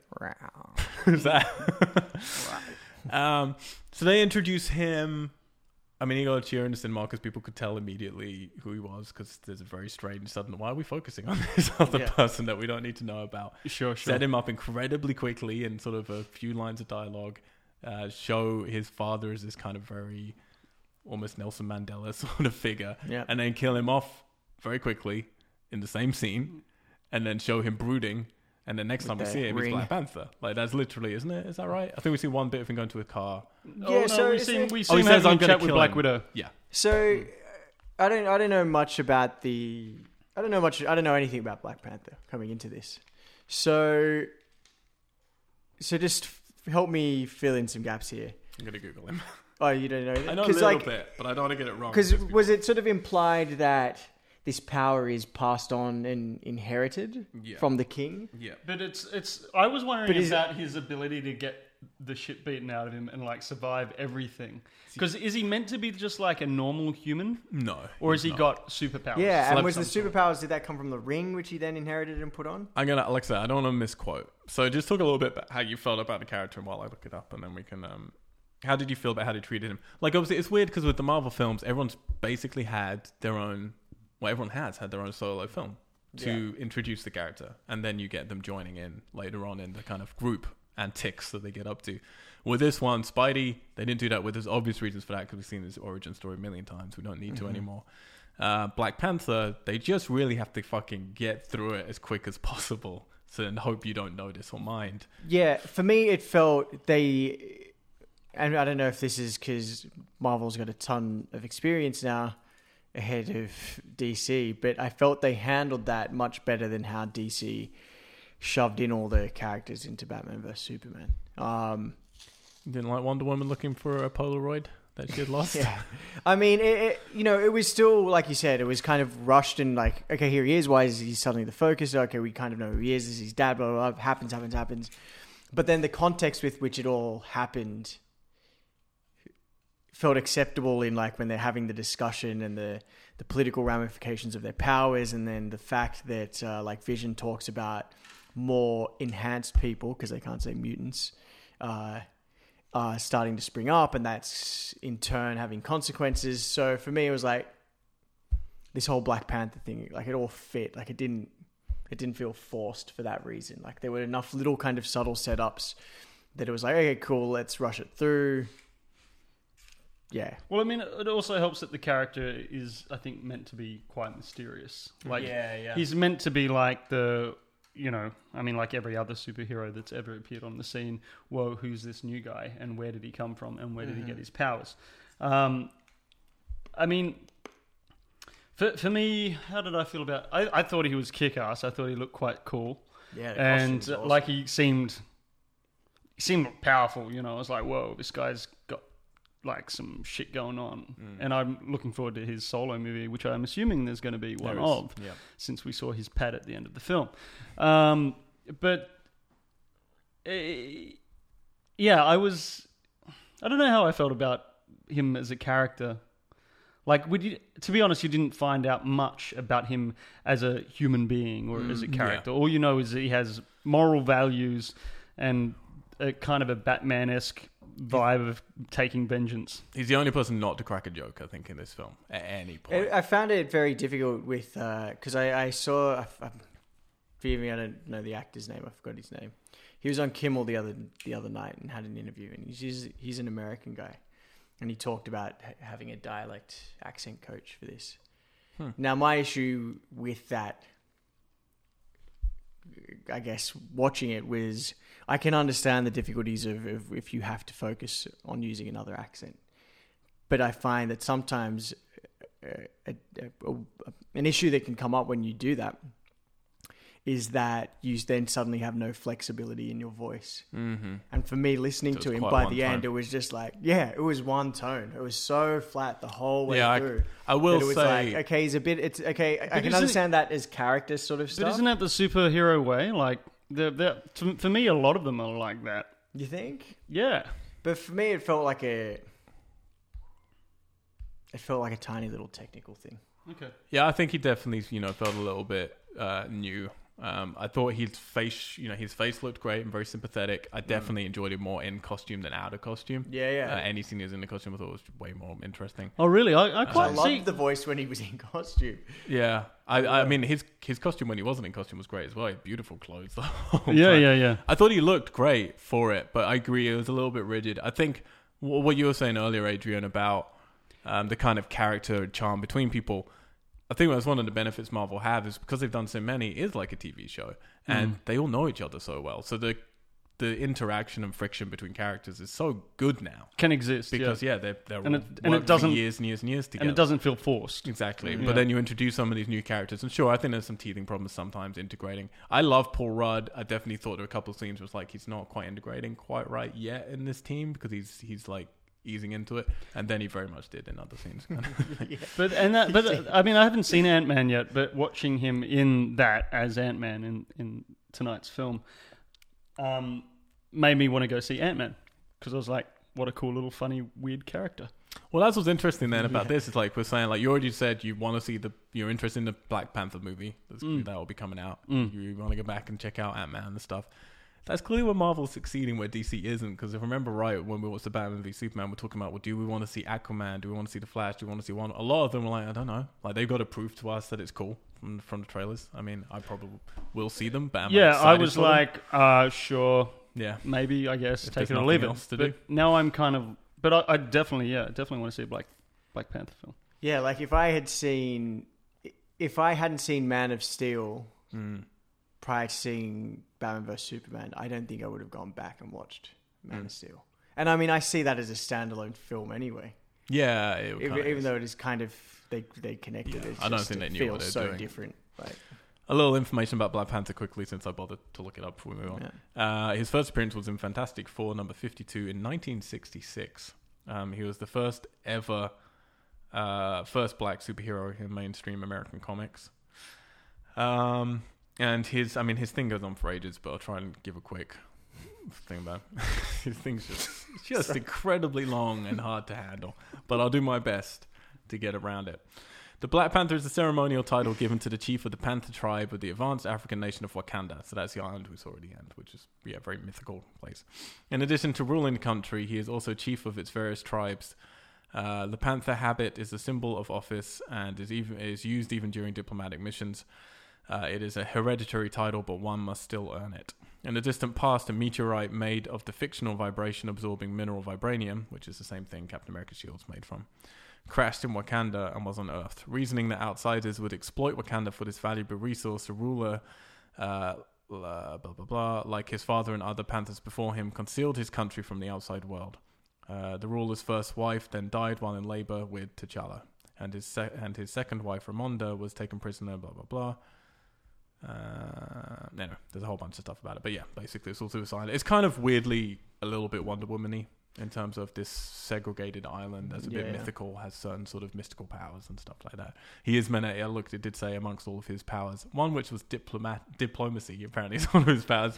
Who's that? Um, so they introduce him. I mean, he got a cheer in the cinema because people could tell immediately who he was because there's a very strange sudden. Why are we focusing on this other Yeah. person that we don't need to know about? Sure, sure, Set him up incredibly quickly in sort of a few lines of dialogue. Uh, show his father as this kind of very almost Nelson Mandela sort of figure, Yeah. and then kill him off very quickly in the same scene, and then show him brooding. And then next With time we see him, ring. he's Black Panther. Like that's literally, isn't it? Is that right? I think we see one bit of him going to a car. Oh, Yeah, no, so we is see, it- we Oh, he says, "I'm gonna with kill Black him." Widow. Yeah, So I don't I don't know much about the I don't know much I don't know anything about Black Panther coming into this. So so just help me fill in some gaps here. I'm gonna Google him. Oh, you don't know? I know a 'Cause, little like, bit, but I don't want to get it wrong. Because was it sort of implied that this power is passed on and inherited Yeah. from the king? yeah. But it's it's. I was wondering But is- about his ability to get the shit beaten out of him and like survive everything. Because is he meant to be just like a normal human, No, or has he not. got superpowers? Yeah, So and was the superpowers did that come from the ring, which he then inherited and put on? I'm gonna, like I I don't want to misquote. So just talk a little bit about how you felt about the character and while I look it up, and then we can. Um, how did you feel about how they treated him? Like, obviously, it's weird because with the Marvel films, everyone's basically had their own. Well, everyone has had their own solo film to introduce the character, and then you get them joining in later on in the kind of group antics that they get up to. With this one, Spidey, they didn't do that. With there's obvious reasons for that because we've seen his origin story a million times. We don't need to anymore. Uh, Black Panther, they just really have to fucking get through it as quick as possible. So and hope you don't notice or mind. Yeah, for me, it felt they, and I don't know if this is because Marvel's got a ton of experience now ahead of DC, but I felt they handled that much better than how DC shoved in all the characters into Batman vs Superman. Um, didn't like Wonder Woman looking for a Polaroid that she had lost. yeah, I mean, it, it, you know, it was still like you said, it was kind of rushed and like, okay, here he is. Why is he suddenly the focus? Okay, we kind of know who he is. This is his dad. Blah blah. blah. Happens, happens, happens. But then the context with which it all happened felt acceptable in like when they're having the discussion and the the political ramifications of their powers, and then the fact that uh, like Vision talks about more enhanced people because they can't say mutants. Uh, uh, starting to spring up, and that's in turn having consequences. So for me, it was like this whole Black Panther thing, like it all fit. Like it didn't, it didn't feel forced for that reason. Like there were enough little kind of subtle setups that it was like, okay, cool, let's rush it through. Yeah, Well, I mean, it also helps that the character is, I think, meant to be quite mysterious. Like, yeah, yeah. he's meant to be like the, you know, I mean, like every other superhero that's ever appeared on the scene. Whoa, who's this new guy, and where did he come from, and where did he get his powers? Um, I mean, for for me, how did I feel about? I, I thought he was kick ass. I thought he looked quite cool, yeah, the and costume's awesome. like he seemed, he seemed powerful. You know, I was like, whoa, this guy's got like some shit going on, Mm. and I'm looking forward to his solo movie, which I'm assuming there's going to be one of Yeah. since we saw his pad at the end of the film. Um, but eh, yeah, I was. I don't know how I felt about him as a character. Like, would you, to be honest, you didn't find out much about him as a human being or as a Mm, yeah. character. All you know is that he has moral values and a kind of a Batman esque vibe of taking vengeance. He's the only person not to crack a joke, I think, in this film at any point. I I found it very difficult with because I, I saw I, I, forgive me I don't know the actor's name I forgot his name he was on Kimmel the other the other night and had an interview, and he's he's an American guy, and he talked about having a dialect accent coach for this. Hmm. Now, my issue with that, I guess, watching it was I can understand the difficulties of, of if you have to focus on using another accent, but I find that sometimes uh, a, a, a, an issue that can come up when you do that is that you then suddenly have no flexibility in your voice. Mm-hmm. And for me, listening So to him by the end, it was just like, yeah, it was one tone. It was so flat the whole way Yeah, through. I will it was say, like, okay, he's a bit. It's okay. I- I can understand that as character sort of stuff. But isn't that the superhero way? Like, the, the, to, for me, a lot of them are like that. you think? Yeah. But for me, it felt like a. It felt like a tiny little technical thing. Okay. yeah, I think he definitely, you know, felt a little bit uh, new. Um, I thought his face, you know, his face looked great and very sympathetic. I definitely enjoyed it more in costume than out of costume. Yeah, yeah. Uh, any scene he was in the costume, I thought was way more interesting. Oh, really? I, I I quite loved see. the voice when he was in costume. Yeah, I, I mean, his his costume when he wasn't in costume was great as well. He had beautiful clothes. The whole Yeah, time. yeah, yeah. I thought he looked great for it, but I agree it was a little bit rigid. I think what you were saying earlier, Adrian, about um, the kind of character charm between people. I think that's one of the benefits Marvel have is because they've done so many. is like a TV show, and mm. they all know each other so well. So the the interaction and friction between characters is so good now Can exist. because yeah. yeah, they're they're And it- and it doesn't- years and years and years together. And it doesn't feel forced. Exactly. Mm. Yeah. But then you introduce some of these new characters, and sure, I think there's some teething problems sometimes integrating. I love Paul Rudd. I definitely thought there were a couple of scenes was like he's not quite integrating quite right yet in this team because he's he's like easing into it, and then he very much did in other scenes. But and that, but uh, I mean, I haven't seen Ant Man yet, but watching him in that as Ant Man in in tonight's film, um, made me want to go see Ant Man because I was like, what a cool little funny weird character. well, that's what's interesting then about Yeah. this. Is like we're saying, like you already said, you want to see the you're interested in the Black Panther movie that's, Mm. that will be coming out. Mm. You want to go back and check out Ant Man and stuff. That's clearly where Marvel's succeeding, where DC isn't. Because if I remember right, when we watched the Batman v Superman, we're talking about, well, do we want to see Aquaman? Do we want to see the Flash? Do we want to see one? A lot of them were like, I don't know. Like they've got to prove to us that it's cool from from the trailers. I mean, I probably will see them, but am yeah, I was like, uh, sure, yeah, maybe, I guess, If take there's it or leave nothing it. to but do. now I'm kind of, but I, I definitely, yeah, definitely want to see a Black Black Panther film. Yeah, like if I had seen, if I hadn't seen Man of Steel Mm. prior to seeing Batman vs Superman, I don't think I would have gone back and watched Man Mm. of Steel. And I mean, I see that as a standalone film anyway. yeah. It Even, even though it is kind of they they connected. Yeah, I don't just- think they knew what they were so doing. different. Like, a little information about Black Panther quickly, since I bothered to look it up before we move on. yeah. Uh, his first appearance was in Fantastic Four, number 52, in 1966. Um, he was the first ever, uh, first black superhero in mainstream American comics. Um, and his, I mean, his thing goes on for ages, but I'll try and give a quick thing about it. his thing's just, just incredibly long and hard to handle, but I'll do my best to get around it. The Black Panther is a ceremonial title given to the chief of the Panther tribe of the advanced African nation of Wakanda. So that's the island we saw at the end, which is yeah, a very mythical place. In addition to ruling the country, he is also chief of its various tribes. Uh, the Panther habit is a symbol of office and is even is used even during diplomatic missions. Uh, it is a hereditary title, but one must still earn it. In the distant past, a meteorite made of the fictional vibration absorbing mineral vibranium, which is the same thing Captain America's shield's made from, crashed in Wakanda and was unearthed. Reasoning that outsiders would exploit Wakanda for this valuable resource, the ruler, uh, blah, blah, blah, blah, like his father and other Panthers before him, concealed his country from the outside world. Uh, the ruler's first wife then died while in labor with T'Challa, and his se- and his second wife Ramonda was taken prisoner. Blah blah blah. Uh, no, no, there's a whole bunch of stuff about it, but yeah, basically it's all suicide. It's kind of weirdly a little bit Wonder Woman-y in terms of this segregated island that's a bit Yeah. mythical, has certain sort of mystical powers and stuff like that. He is meant. to- I looked. It did say amongst all of his powers, one which was diplomat diplomacy. Apparently, is one of his powers.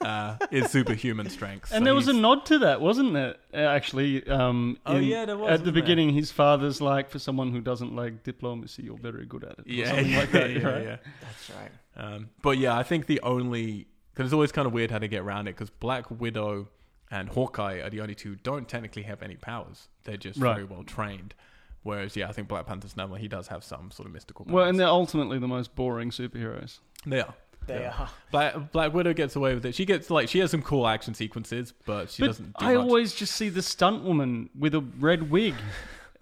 Uh, is superhuman strength. And So there was a nod to that, wasn't there? uh, Actually, um, Oh, in- yeah, there was, At the wasn't there? beginning, his father's like, for someone who doesn't like diplomacy, you're very good at it. or yeah, something yeah, like that, yeah, right? yeah. That's right. Um, but yeah, I think the only because it's always kind of weird how to get around it because Black Widow and Hawkeye are the only two who don't technically have any powers. They're just Right. very well trained. Whereas, yeah, I think Black Panther's never he does have some sort of mystical powers. Well, and they're ultimately the most boring superheroes. they are. They Yeah. are. Black Black Widow gets away with it. She gets like she has some cool action sequences, but she but doesn't. Do I much. always just see the stunt woman with a red wig.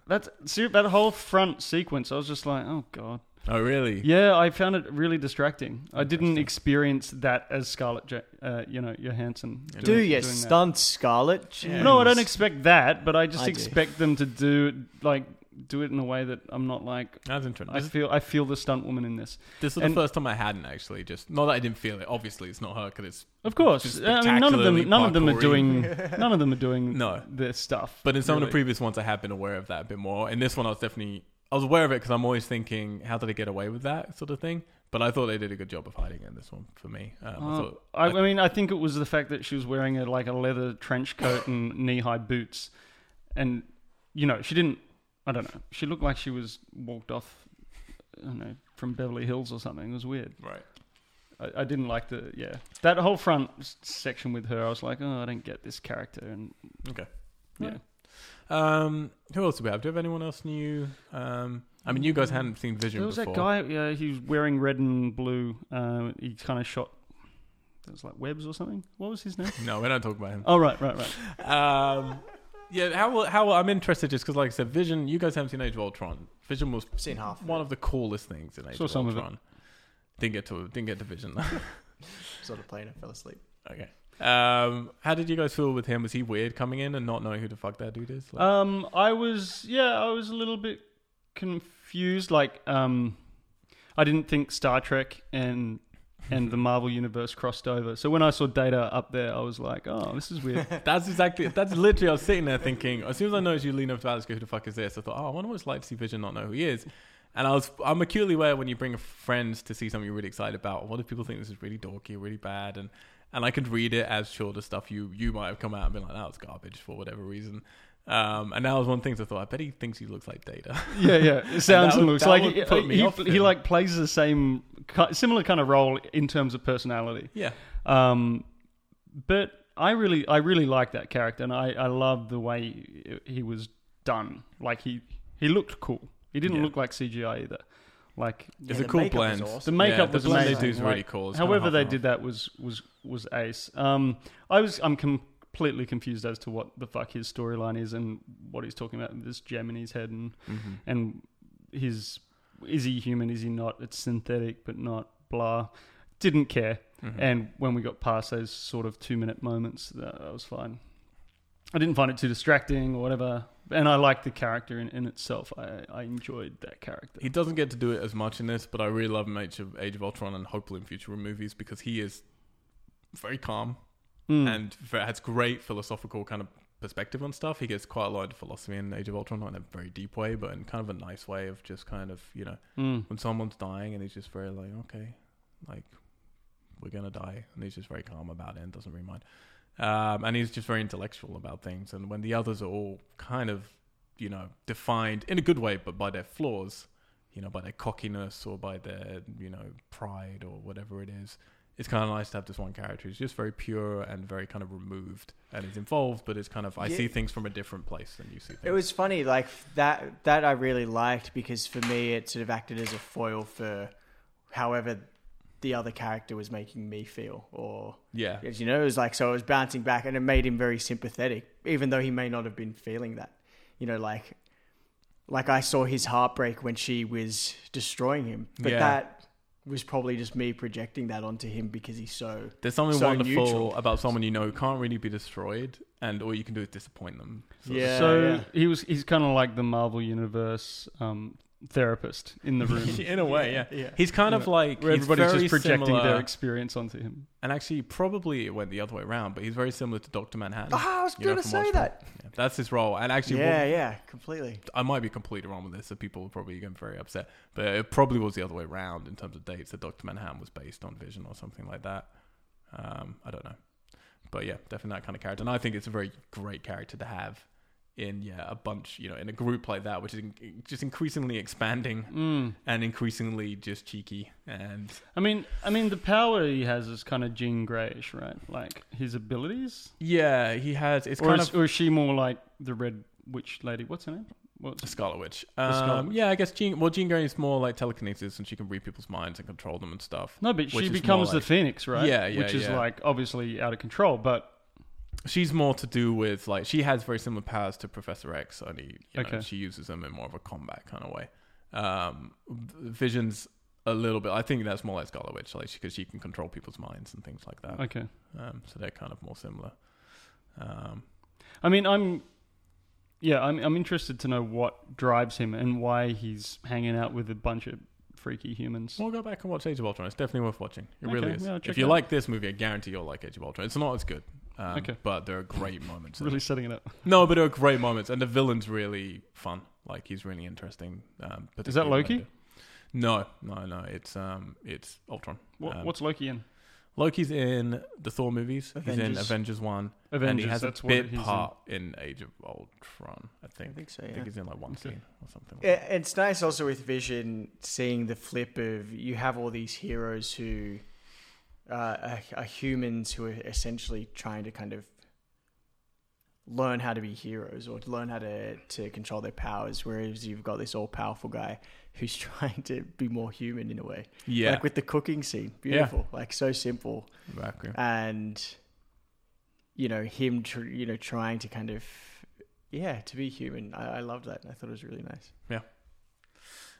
That's ser- that whole front sequence. I was just like, oh god. Oh really? Yeah, I found it really distracting. I didn't experience that as Scarlett, Ja- uh, you know, Johansson. Do Do doing- you doing that. stunt Scarlett? Yeah. No, I don't expect that, but I just I do. expect them to do like do it in a way that I'm not like. That's interesting. I This, feel I feel the stunt woman in this. this was and- the first time I hadn't actually. Just not that I didn't feel it. Obviously, it's not her because it's. Of course, Just I mean none of spectacularly them none of them are parkoury. doing none of them are doing No. their stuff. But in some of the really. previous ones, I have been aware of that a bit more. In this one, I was definitely I was aware of it because I'm always thinking, how did they get away with that sort of thing? But I thought they did a good job of hiding it in this one for me. Um, I Uh, thought, I, I mean, I think it was the fact that she was wearing a like a leather trench coat and knee high boots, and you know she didn't. I don't know. She looked like she was walked off, I don't know, from Beverly Hills or something. It was weird. right. I, I didn't like the yeah that whole front section with her. I was like, oh, I don't get this character, and Okay. yeah. Right. Um, who else do we have? Do we have anyone else new? Um, I mean, you guys hadn't seen Vision There was before. that guy. Yeah, he was wearing red and blue. Uh, he kind of shot. It was like webs or something. What was his name? No, we don't talk about him. oh right, right, right. Um, yeah, how how I'm interested just because, like I said, Vision. You guys haven't seen Age of Ultron. Vision was Seen half. one of the coolest things in Age Saw of some of it. Ultron. Didn't get to didn't get to Vision. Sort of playing. I fell asleep. okay. Um, how did you guys feel with him? Was he weird coming in and not knowing who the fuck that dude is? Like, Um, I was yeah, I was a little bit confused. Like, um, I didn't think Star Trek and and the Marvel universe crossed over. So when I saw Data up there, I was like, oh, this is weird. That's exactly. That's literally. I was sitting there thinking. As soon as I noticed you lean over to Alex, go, "Who the fuck is this?" I thought, "Oh, I wonder what it's like to see Vision not know who he is." And I was, I'm acutely aware when you bring a friends to see something you're really excited about. What if people think this is really dorky, or really bad? And and I could read it as sure the stuff you you might have come out and been like, "That was garbage" for whatever reason. Um, and that was one things I thought. I bet he thinks he looks like Data. yeah, yeah. It sounds and would- looks like he, he, he like plays the same similar kind of role in terms of personality. yeah, Um, but I really, I really like that character, and I, I love the way he, he was done. Like he, he looked cool. He didn't Yeah. look like CGI either. Like it's a the cool blend. awesome. the makeup yeah, was the blend amazing. they do is really Like, cool. It's however they did that was was was ace. Um, I was I'm completely confused as to what the fuck his storyline is and what he's talking about. This gem in his head and half. Mhm. and his is he human? Is he not? It's synthetic, but not blah. Didn't care. Mhm. And when we got past those sort of two minute moments, that, that was fine. I didn't find it too distracting or whatever. And I like the character in, in itself. I, I enjoyed that character. He doesn't get to do it as much in this, but I really love him Age of, Age of Ultron and hopefully in future movies because he is very calm Mm. and has great philosophical kind of perspective on stuff. He gets quite a lot of philosophy in Age of Ultron, not in a very deep way, but in kind of a nice way of just kind of, you know, Mm. when someone's dying and he's just very like, okay, like, we're going to die. And he's just very calm about it and doesn't really mind. Um, and he's just very intellectual about things. And when the others are all kind of, you know, defined in a good way, but by their flaws, you know, by their cockiness or by their, you know, pride or whatever it is, it's kind of nice to have this one character who's just very pure and very kind of removed and is involved, but it's kind of, I Yeah. see things from a different place than you see things. It was funny, like that. That I really liked because for me, it sort of acted as a foil for however the other character was making me feel, or yeah. as you know, it was like so. It was bouncing back, and it made him very sympathetic, even though he may not have been feeling that. You know, like like I saw his heartbreak when she was destroying him, but Yeah. that was probably just me projecting that onto him because he's so There's something so wonderful neutral. about someone you know who can't really be destroyed, and all you can do is disappoint them. So- Yeah, so yeah. he was he's kind of like the Marvel universe um, therapist in the room, in a way, yeah. yeah. He's kind of Yeah. like where everybody's very just projecting similar, their experience onto him. and actually probably it went the other way around, but he's very similar to Doctor Manhattan. Oh, I was gonna say Watchmen. that. Yeah, that's his role, and actually, Yeah, what- yeah, completely. I might be completely wrong with this, so people will probably get very upset. But it probably was the other way around in terms of dates. That Doctor Manhattan was based on Vision or something like that. Um, I don't know, but yeah, definitely that kind of character. And I think it's a very great character to have in yeah a bunch, you know, in a group like that, which is in, just increasingly expanding Mm. and increasingly just cheeky and I mean, I mean, the power he has is kind of Jean Greyish, right? Like his abilities, yeah, he has. It's or kind is, of or is she more like the Red Witch lady? What's her name? What's Scarlet Witch. Scarlet Um, Witch. yeah, I guess Jean. Well, Jean Grey is more like telekinesis, and she can read people's minds and control them and stuff. no, but she becomes the like- Phoenix, right? Yeah, yeah, Which is like obviously out of control, but She's more to do with like she has very similar powers to Professor X, only you know, Okay. she uses them in more of a combat kind of way. Um, Vision's a little bit. I think that's more like Scarlet Witch, like because she can control people's minds and things like that. okay. Um, so they're kind of more similar. Um, I mean, I'm yeah, I'm I'm interested to know what drives him and why he's hanging out with a bunch of freaky humans. we'll go back and watch Age of Ultron. It's definitely worth watching. It Okay, really is. yeah, if you out. like this movie, I guarantee you'll like Age of Ultron. It's not as good, um, Okay. but there are great moments. in it. Really setting it up. No, but there are great moments, and the villain's really fun. Like he's really interesting. Um, Is that Loki? later. No, no, no. It's um, it's Ultron. What, Um, what's Loki in? Loki's in the Thor movies. He's in Avengers. Avengers one, Avengers. and he has that's a what bit he's part in. Age of Ultron. I I think. think so. I think he's in like one Okay. scene or something. Yeah, It's nice also with Vision seeing the flip of you have all these heroes who uh, are, are humans who are essentially trying to kind of learn how to be heroes or to learn how to, to control their powers, whereas you've got this all powerful guy who's trying to be more human in a way. Yeah, Like with the cooking scene, beautiful, like so simple, exactly. and you know him, tr- you know, trying to kind of yeah to be human. I, I loved that. I thought it was really nice.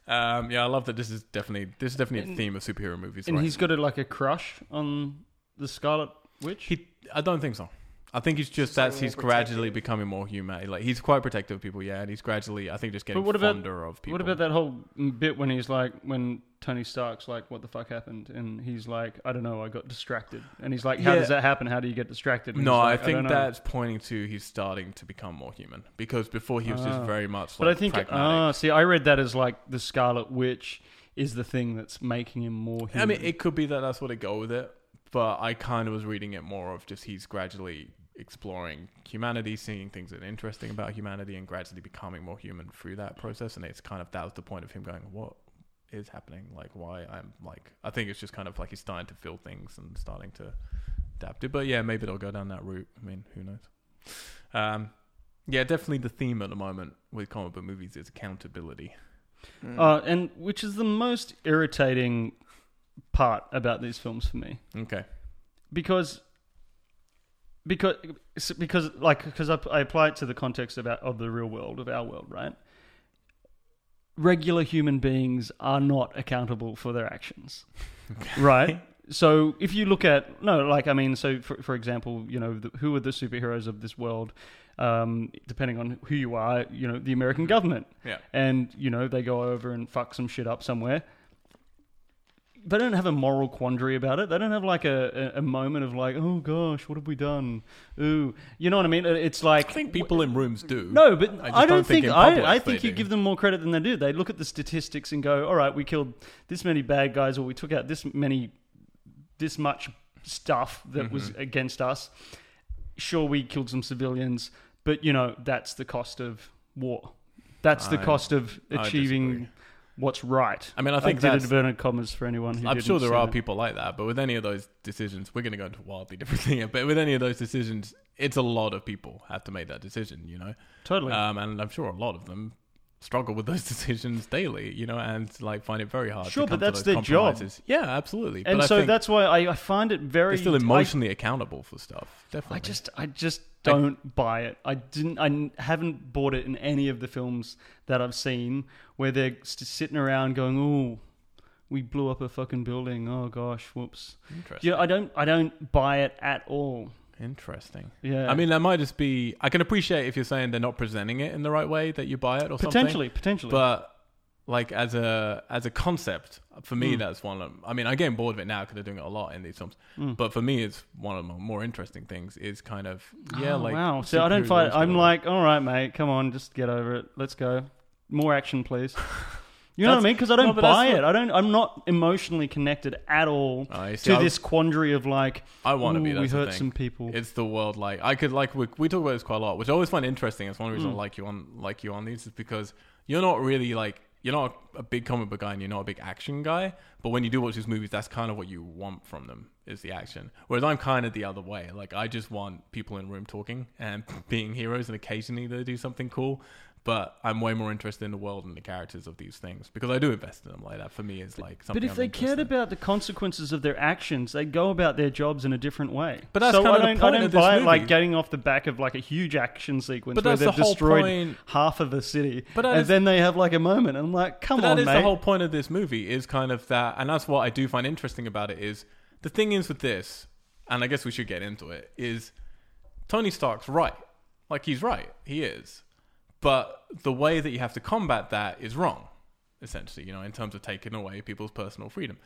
Um, yeah, I love that. This is definitely this is definitely a theme of superhero movies. And right? he's got a, like a crush on the Scarlet Witch. He, I don't think so. I think he's just Slightly that he's gradually becoming more human. Like he's quite protective of people, yeah, and he's gradually, I think, just getting what about- fonder of people. What about that whole bit when he's like, when Tony Stark's like, "What the fuck happened?" and he's like, "I don't know, I got distracted." And he's like, "How Yeah. does that happen? How do you get distracted?" And No, he's I like, think don't know." that's pointing to he's starting to become more human because before he was just Ah. very much. Like, But I think, pragmatic. ah, see, I read that as like the Scarlet Witch is the thing that's making him more human. I mean, it could be that that's what they go with it, but I kind of was reading it more of just he's gradually exploring humanity, seeing things that are interesting about humanity, and gradually becoming more human through that process. And it's kind of that was the point of him going, "What is happening? Like, why I'm like." I think it's just kind of like he's starting to feel things and starting to adapt it. But yeah, maybe it'll go down that route. I mean, who knows? Um, yeah, definitely the theme at the moment with comic book movies is accountability. Mm. uh, and which is the most irritating part about these films for me. Okay. because because because like because I, I apply it to the context of our, of the real world of our world right? Regular human beings are not accountable for their actions right? So if you look at no like i mean so for, for example you know the, who are the superheroes of this world? Um, depending on who you are you know the american government. Yeah. and you know they go over and fuck some shit up somewhere they don't have a moral quandary about it they don't have like a, a, a moment of like oh gosh what have we done ooh you know what i mean it's like I think people in rooms do. no, but I I, don't, think think, in I, I think you do. give them more credit than they do. They look at the statistics and go, "All right, we killed this many bad guys, or we took out this many, this much stuff that was Mm-hmm. against us. Sure, we killed some civilians, but you know that's the cost of war. That's the cost of achieving. What's right. I mean, I think did that's, inverted commas for anyone who I'm sure there are that. people like that, but with any of those decisions, we're going to go into a wildly different thing. But with any of those decisions, it's a lot of people have to make that decision, you know. totally. Um, and I'm sure a lot of them struggle with those decisions daily, you know, and like find it very hard. to Sure, but that's their job. Yeah, absolutely. and but I so that's why I, I find it very. they're still I- emotionally accountable for stuff. Definitely. I just, I just don't buy it. I didn't, I haven't bought it in any of the films that I've seen where they're st- sitting around going, "Oh, we blew up a fucking building. Oh gosh, whoops." interesting. Yeah, I don't, I don't buy it at all. Interesting. Yeah, I mean, that might just be. I can appreciate if you're saying they're not presenting it in the right way that you buy it or something. potentially, potentially. But like as a as a concept, for me, Mm. that's one of. I mean, I'm getting bored of it now because they're doing it a lot in these films. Mm. But for me, it's one of the more interesting things. Is kind of yeah, Oh, like wow. So I don't find. I'm like, all right, mate, come on, just get over it. Let's go. More action, please. You know what I mean? Because I don't but that's buy it. I don't. I'm not emotionally connected at all I see, to I, this quandary of like, I want to "Ooh, be. we That's the hurt thing. some people. It's the world like I could like we, we talk about this quite a lot, which I always find interesting. It's one reason I Mm. like you on like you on these is because you're not really like you're not a big comic book guy and you're not a big action guy. But when you do watch these movies, that's kind of what you want from them is the action. Whereas I'm kind of the other way. Like I just want people in a room talking and being heroes, and occasionally they do something cool. But I'm way more interested in the world and the characters of these things because I do invest in them. Like that for me is like something. But if I'm they cared in. about the consequences of their actions, they go about their jobs in a different way. But that's so kind I of the don't, I don't buy it like getting off the back of like a huge action sequence But where they've whole destroyed point. half of a city, But and is- then they have like a moment, and I'm like, come But on, that is mate. the whole point of this movie is kind of that, and that's what I do find interesting about it is the thing is with this, and I guess we should get into it. Is Tony Stark's right? Like he's right, he is, but the way that you have to combat that is wrong, essentially. You know, in terms of taking away people's personal freedom.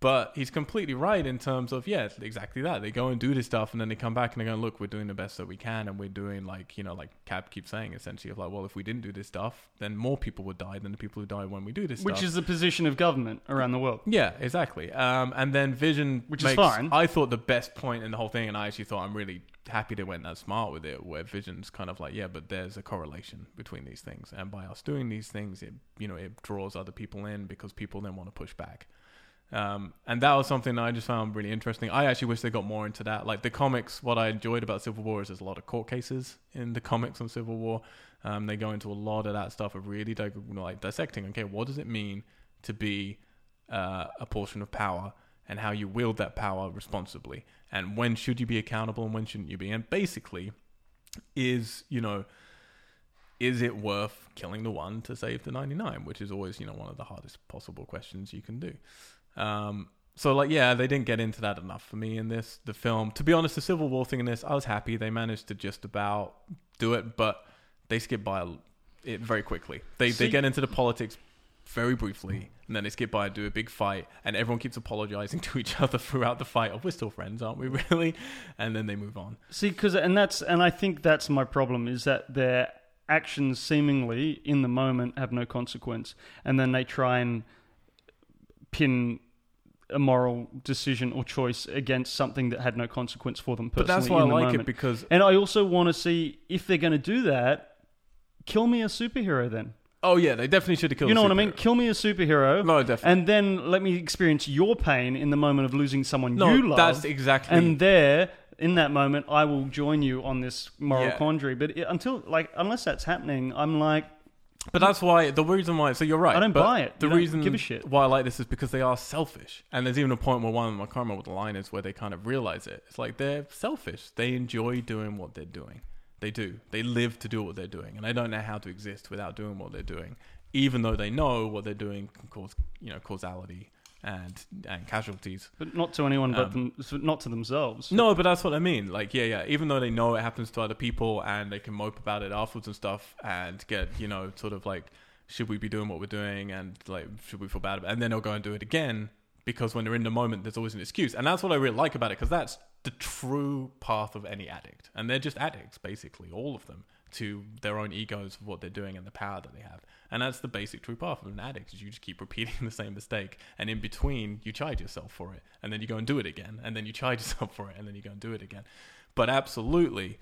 But he's completely right in terms of yeah, exactly that. They go and do this stuff, and then they come back and they go, "Look, we're doing the best that we can, and we're doing like you know, like Cap keeps saying, essentially of like, well, if we didn't do this stuff, then more people would die than the people who die when we do this which stuff." is the position of government around the world. Yeah, exactly. Um, and then Vision, Which is fine. I thought the best point in the whole thing, and I actually thought I'm really happy they went that smart with it, where Vision's kind of like, yeah, but there's a correlation between these things, and by us doing these things, it you know it draws other people in because people then want to push back. Um, and that was something I just found really interesting. I actually wish they got more into that. Like the comics, what I enjoyed about Civil War is there's a lot of court cases in the comics on Civil War. Um, they go into a lot of that stuff of really like dissecting. Okay, what does it mean to be uh, a portion of power and how you wield that power responsibly, and when should you be accountable and when shouldn't you be? And basically, is you know is it worth killing the one to save the 99 which is always you know one of the hardest possible questions you can do um, so like yeah they didn't get into that enough for me in this the film. To be honest the civil war thing in this i was happy. They managed to just about do it but they skip by it very quickly. They, they get into the politics very briefly and then they skip by and do a big fight and everyone keeps apologizing to each other throughout the fight. Of we're still friends aren't we really? And then they move on. See, because and that's and I think that's my problem is that their actions seemingly in the moment have no consequence, and then they try and pin a moral decision or choice against something that had no consequence for them but that's why i like moment. it because And I also want to see if they're going to do that. Kill me a superhero then. oh yeah they definitely should have killed you know what I mean? Kill me a superhero. no definitely And then let me experience your pain in the moment of losing someone no you love. that's exactly and there, in that moment, I will join you on this moral Yeah. quandary. But it, until, like, unless that's happening, I'm like, But that's why the reason why. So you're right. I don't but buy it. The You don't reason give a shit. why I like this is because they are selfish, and there's even a point where one of them, I can't remember what the line is, where they kind of realize it. It's like they're selfish. They enjoy doing what they're doing. They do. They live to do what they're doing, and they don't know how to exist without doing what they're doing. Even though they know what they're doing can cause, you know, causality and and casualties. but not to anyone but Um, them, not to themselves. No, but that's what I mean. Like, yeah, yeah. Even though they know it happens to other people and they can mope about it afterwards and stuff and get, you know, sort of like, should we be doing what we're doing and like, should we feel bad about it? And then they'll go and do it again because when they're in the moment, there's always an excuse. And that's what I really like about it because that's the true path of any addict. And they're just addicts, basically, all of them, to their own egos of what they're doing and the power that they have. And that's the basic true path of an addict is you just keep repeating the same mistake. And in between, you chide yourself for it. And then you go and do it again. And then you chide yourself for it. And then you go and do it again. But absolutely,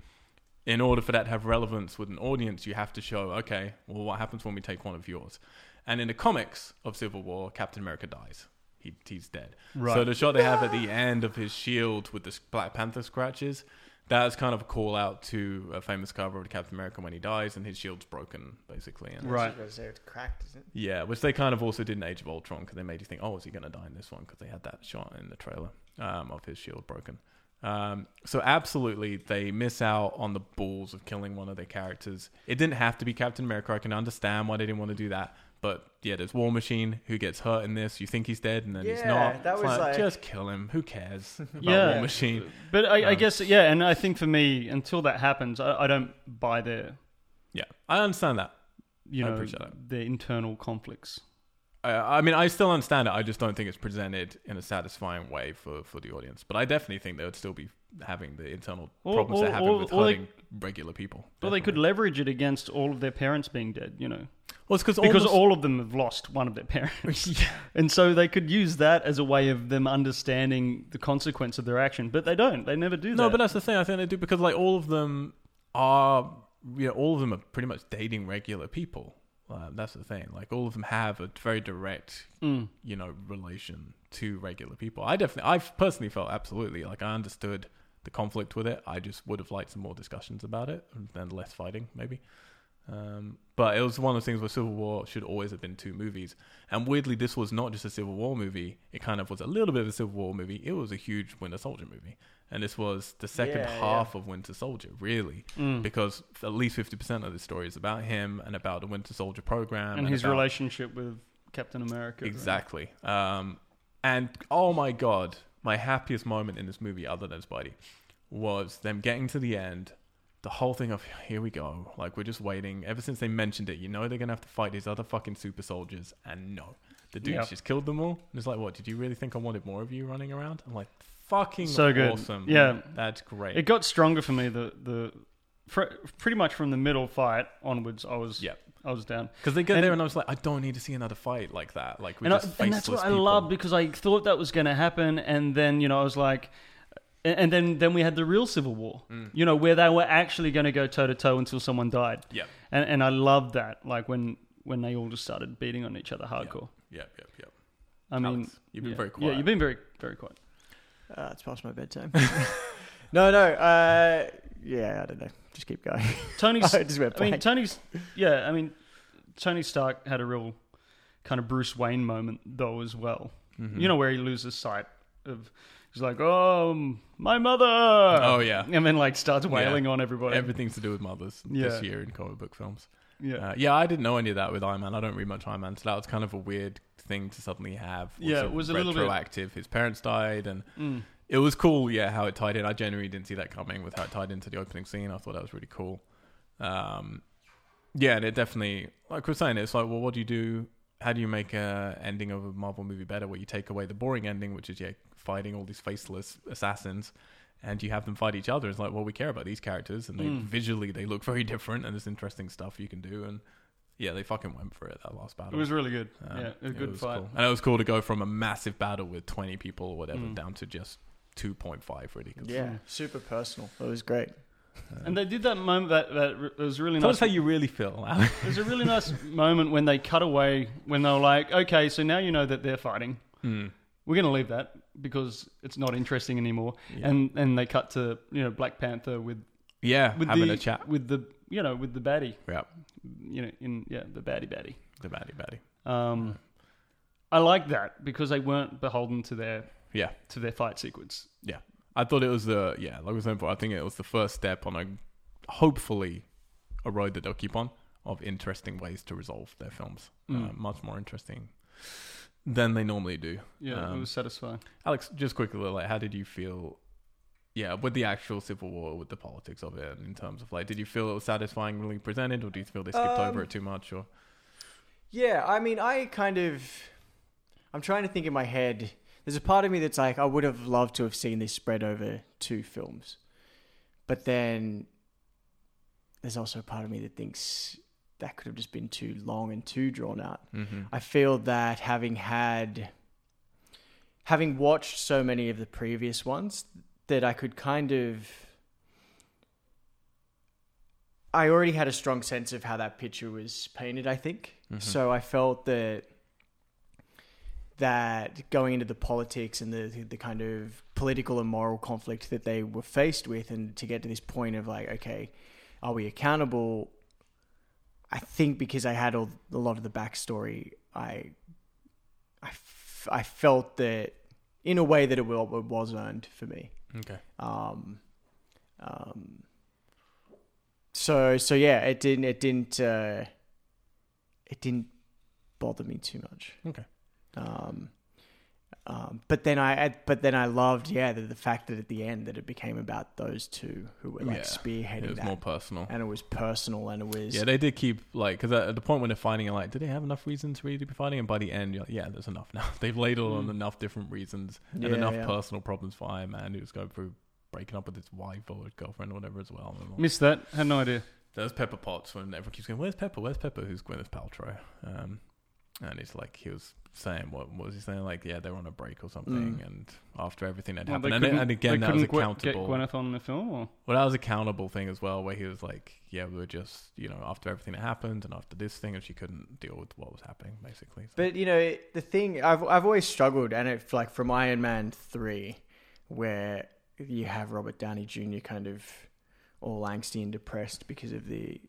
in order for that to have relevance with an audience, you have to show, okay, well, what happens when we take one of yours? And in the comics of Civil War, Captain America dies. He, he's dead. Right. So the shot they have at the end of his shield with the Black Panther scratches, that's kind of a call out to a famous cover of Captain America when he dies and his shield's broken, basically. And Right. It's cracked, isn't it? yeah, which they kind of also did in Age of Ultron because they made you think, oh, is he going to die in this one? Because they had that shot in the trailer um, of his shield broken. Um, so absolutely, they miss out on the balls of killing one of their characters. It didn't have to be Captain America. I can understand why they didn't want to do that. But yeah, there's War Machine who gets hurt in this. You think he's dead, and then he's not. that It's was like- just kill him. Who cares about Yeah. War Machine? But I, I Um, guess, yeah, and I think for me, until that happens, I, I don't buy the. Yeah, I understand that. you I know, appreciate that. their internal conflicts. I, I mean, I still understand it. I just don't think it's presented in a satisfying way for, for the audience. But I definitely think they would still be having the internal Or- problems or- they're having or- with or they- hurting regular people. Well, they could Definitely. leverage it against all of their parents being dead, you know, Well, it's because because all of them have lost one of their parents, yeah. and so they could use that as a way of them understanding the consequence of their action. But they don't. They never do that. No, but that's the thing. I think they do because like all of them are, you know, all of them are pretty much dating regular people. Uh, that's the thing. Like all of them have a very direct, Mm. you know, relation to regular people. I definitely, I've personally felt absolutely like I understood the conflict with it. I just would have liked some more discussions about it and then less fighting, maybe. Um, but it was one of those things where Civil War should always have been two movies. And weirdly, this was not just a Civil War movie. It kind of was a little bit of a Civil War movie. It was a huge Winter Soldier movie. And this was the second Yeah, half of Winter Soldier, really, Mm. because at least 50% of the story is about him and about the Winter Soldier program. and his about- relationship with Captain America. right? Exactly. Um, and oh my god, my happiest moment in this movie, other than Spidey, was them getting to the end. The whole thing of here we go, like we're just waiting. Ever since they mentioned it, you know they're gonna have to fight these other fucking super soldiers, and no, the dudes Yep. just killed them all. And it's like, what? Did you really think I wanted more of you running around? I'm like, fucking So good. awesome. Yeah. that's great. It got stronger for me. The the fr- pretty much from the middle fight onwards, I was Yep. I was down. Because they get and- there, and I was like, I don't need to see another fight like that. Like we and, I, just and that's faceless what I people. love because I thought that was going to happen, and then you know I was like, and, and then then we had the real Civil War, Mm. you know, where they were actually going to go toe to toe until someone died, Yeah. and and I loved that, like when when they all just started beating on each other hardcore. yep, yep, yep. I mean, Alex, you've been yeah. very quiet. Yeah, you've been very very quiet. Uh, it's past my bedtime. no, no. Uh, yeah, I don't know. Just keep going. Tony's. I just went I mean, blank. Tony's. Yeah, I mean, Tony Stark had a real kind of Bruce Wayne moment though as well. Mhm. You know where he loses sight of. He's like, "Oh, my mother!" Oh yeah. and then like starts wailing on everybody. Everything's to do with mothers Yeah. this year in comic book films. yeah, Uh, yeah, I didn't know any of that with Iron Man. I don't read much Iron Man, so that was kind of a weird thing to suddenly have. Yeah, it was a little bit- retroactive. His parents died, and Mm. it was cool. Yeah, how it tied in. I genuinely didn't see that coming with how it tied into the opening scene. I thought that was really cool. Um, yeah, and it definitely, like we're saying, it's like, well, what do you do? How do you make a ending of a Marvel movie better? Where you take away the boring ending, which is yeah, fighting all these faceless assassins, and you have them fight each other. It's like, well, we care about these characters, and they Mm. visually they look very different, and there's interesting stuff you can do. And yeah, they fucking went for it that last battle. it was really good. Um, yeah, a it good was fight. cool. and it was cool to go from a massive battle with 20 people or whatever Mm. down to just 2.5 really. 'cause, yeah, super personal. It was great. And they did that moment that that it was really Tell nice. us how you really feel. Alex. It was a really nice moment when they cut away when they were like, "Okay, so now you know that they're fighting. Mm. We're going to leave that because it's not interesting anymore." Yeah. And and they cut to you know Black Panther with yeah, with having the a chat. with the you know with the baddie, Yeah, you know in yeah the baddie baddie. the baddie baddie. Um, I like that because they weren't beholden to their Yeah, to their fight sequence. Yeah, I thought it was the yeah, like I was saying before. I think it was the first step on a hopefully a road that they'll keep on of interesting ways to resolve their films. Uh, Mm. much more interesting than they normally do. Yeah, it Um, was satisfying. Alex, just quickly, like, how did you feel? Yeah, with the actual civil war, with the politics of it, in terms of like, did you feel it was satisfyingly presented, or do you feel they skipped over Um, it too much? Or Yeah, I mean, I kind of. I'm trying to think in my head. There's a part of me that's like, I would have loved to have seen this spread over two films. But then there's also a part of me that thinks that could have just been too long and too drawn out. mm-hmm. I feel that having had. Having watched so many of the previous ones, that I could kind of. I already had a strong sense of how that picture was painted, I think. Mhm. So I felt that that going into the politics and the the kind of political and moral conflict that they were faced with, and to get to this point of like, okay, are we accountable? I think because I had all, a lot of the backstory, I, I, f- I felt that in a way that it, it was earned for me. Okay, Um, um, so so yeah, it didn't it didn't uh, it didn't bother me too much. Okay. Um, um, but then I I- but then I loved yeah the, the fact that at the end that it became about those two who were like Yeah, spearheading it was that, more personal. and it was personal and it was Yeah, they did keep like because at the point when they're fighting, you're like, do they have enough reasons really to be fighting? And by the end, you're like, yeah, there's enough now. They've laid on Mm. enough different reasons and Yeah, enough yeah. personal problems for Iron Man who's going through breaking up with his wife or his girlfriend or whatever as well. And Missed that. Had no idea. There's Pepper Potts when everyone keeps going, "Where's Pepper? Where's Pepper?" Who's Gwyneth Paltrow? Um, and it's like he was saying, what, what was he saying? Like, yeah, they're on a break or something, Mm. and after everything had Well, happened, they and, and again, that was accountable. Get Gwyneth on the film, or Well, that was accountable thing as well, where he was like, "Yeah, we were just, you know, after everything that happened, and after this thing, and she couldn't deal with what was happening, basically." So- But you know, the thing I've I've always struggled, and it's like from Iron Man three, where you have Robert Downey Jr. kind of all angsty and depressed because of the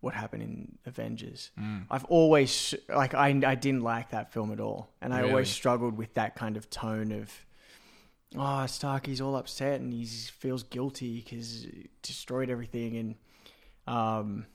what happened in Avengers. Mm. I've always like I I didn't like that film at all, and I Really? always struggled with that kind of tone of. Oh, Stark, he's all upset and he feels guilty because destroyed everything, and um,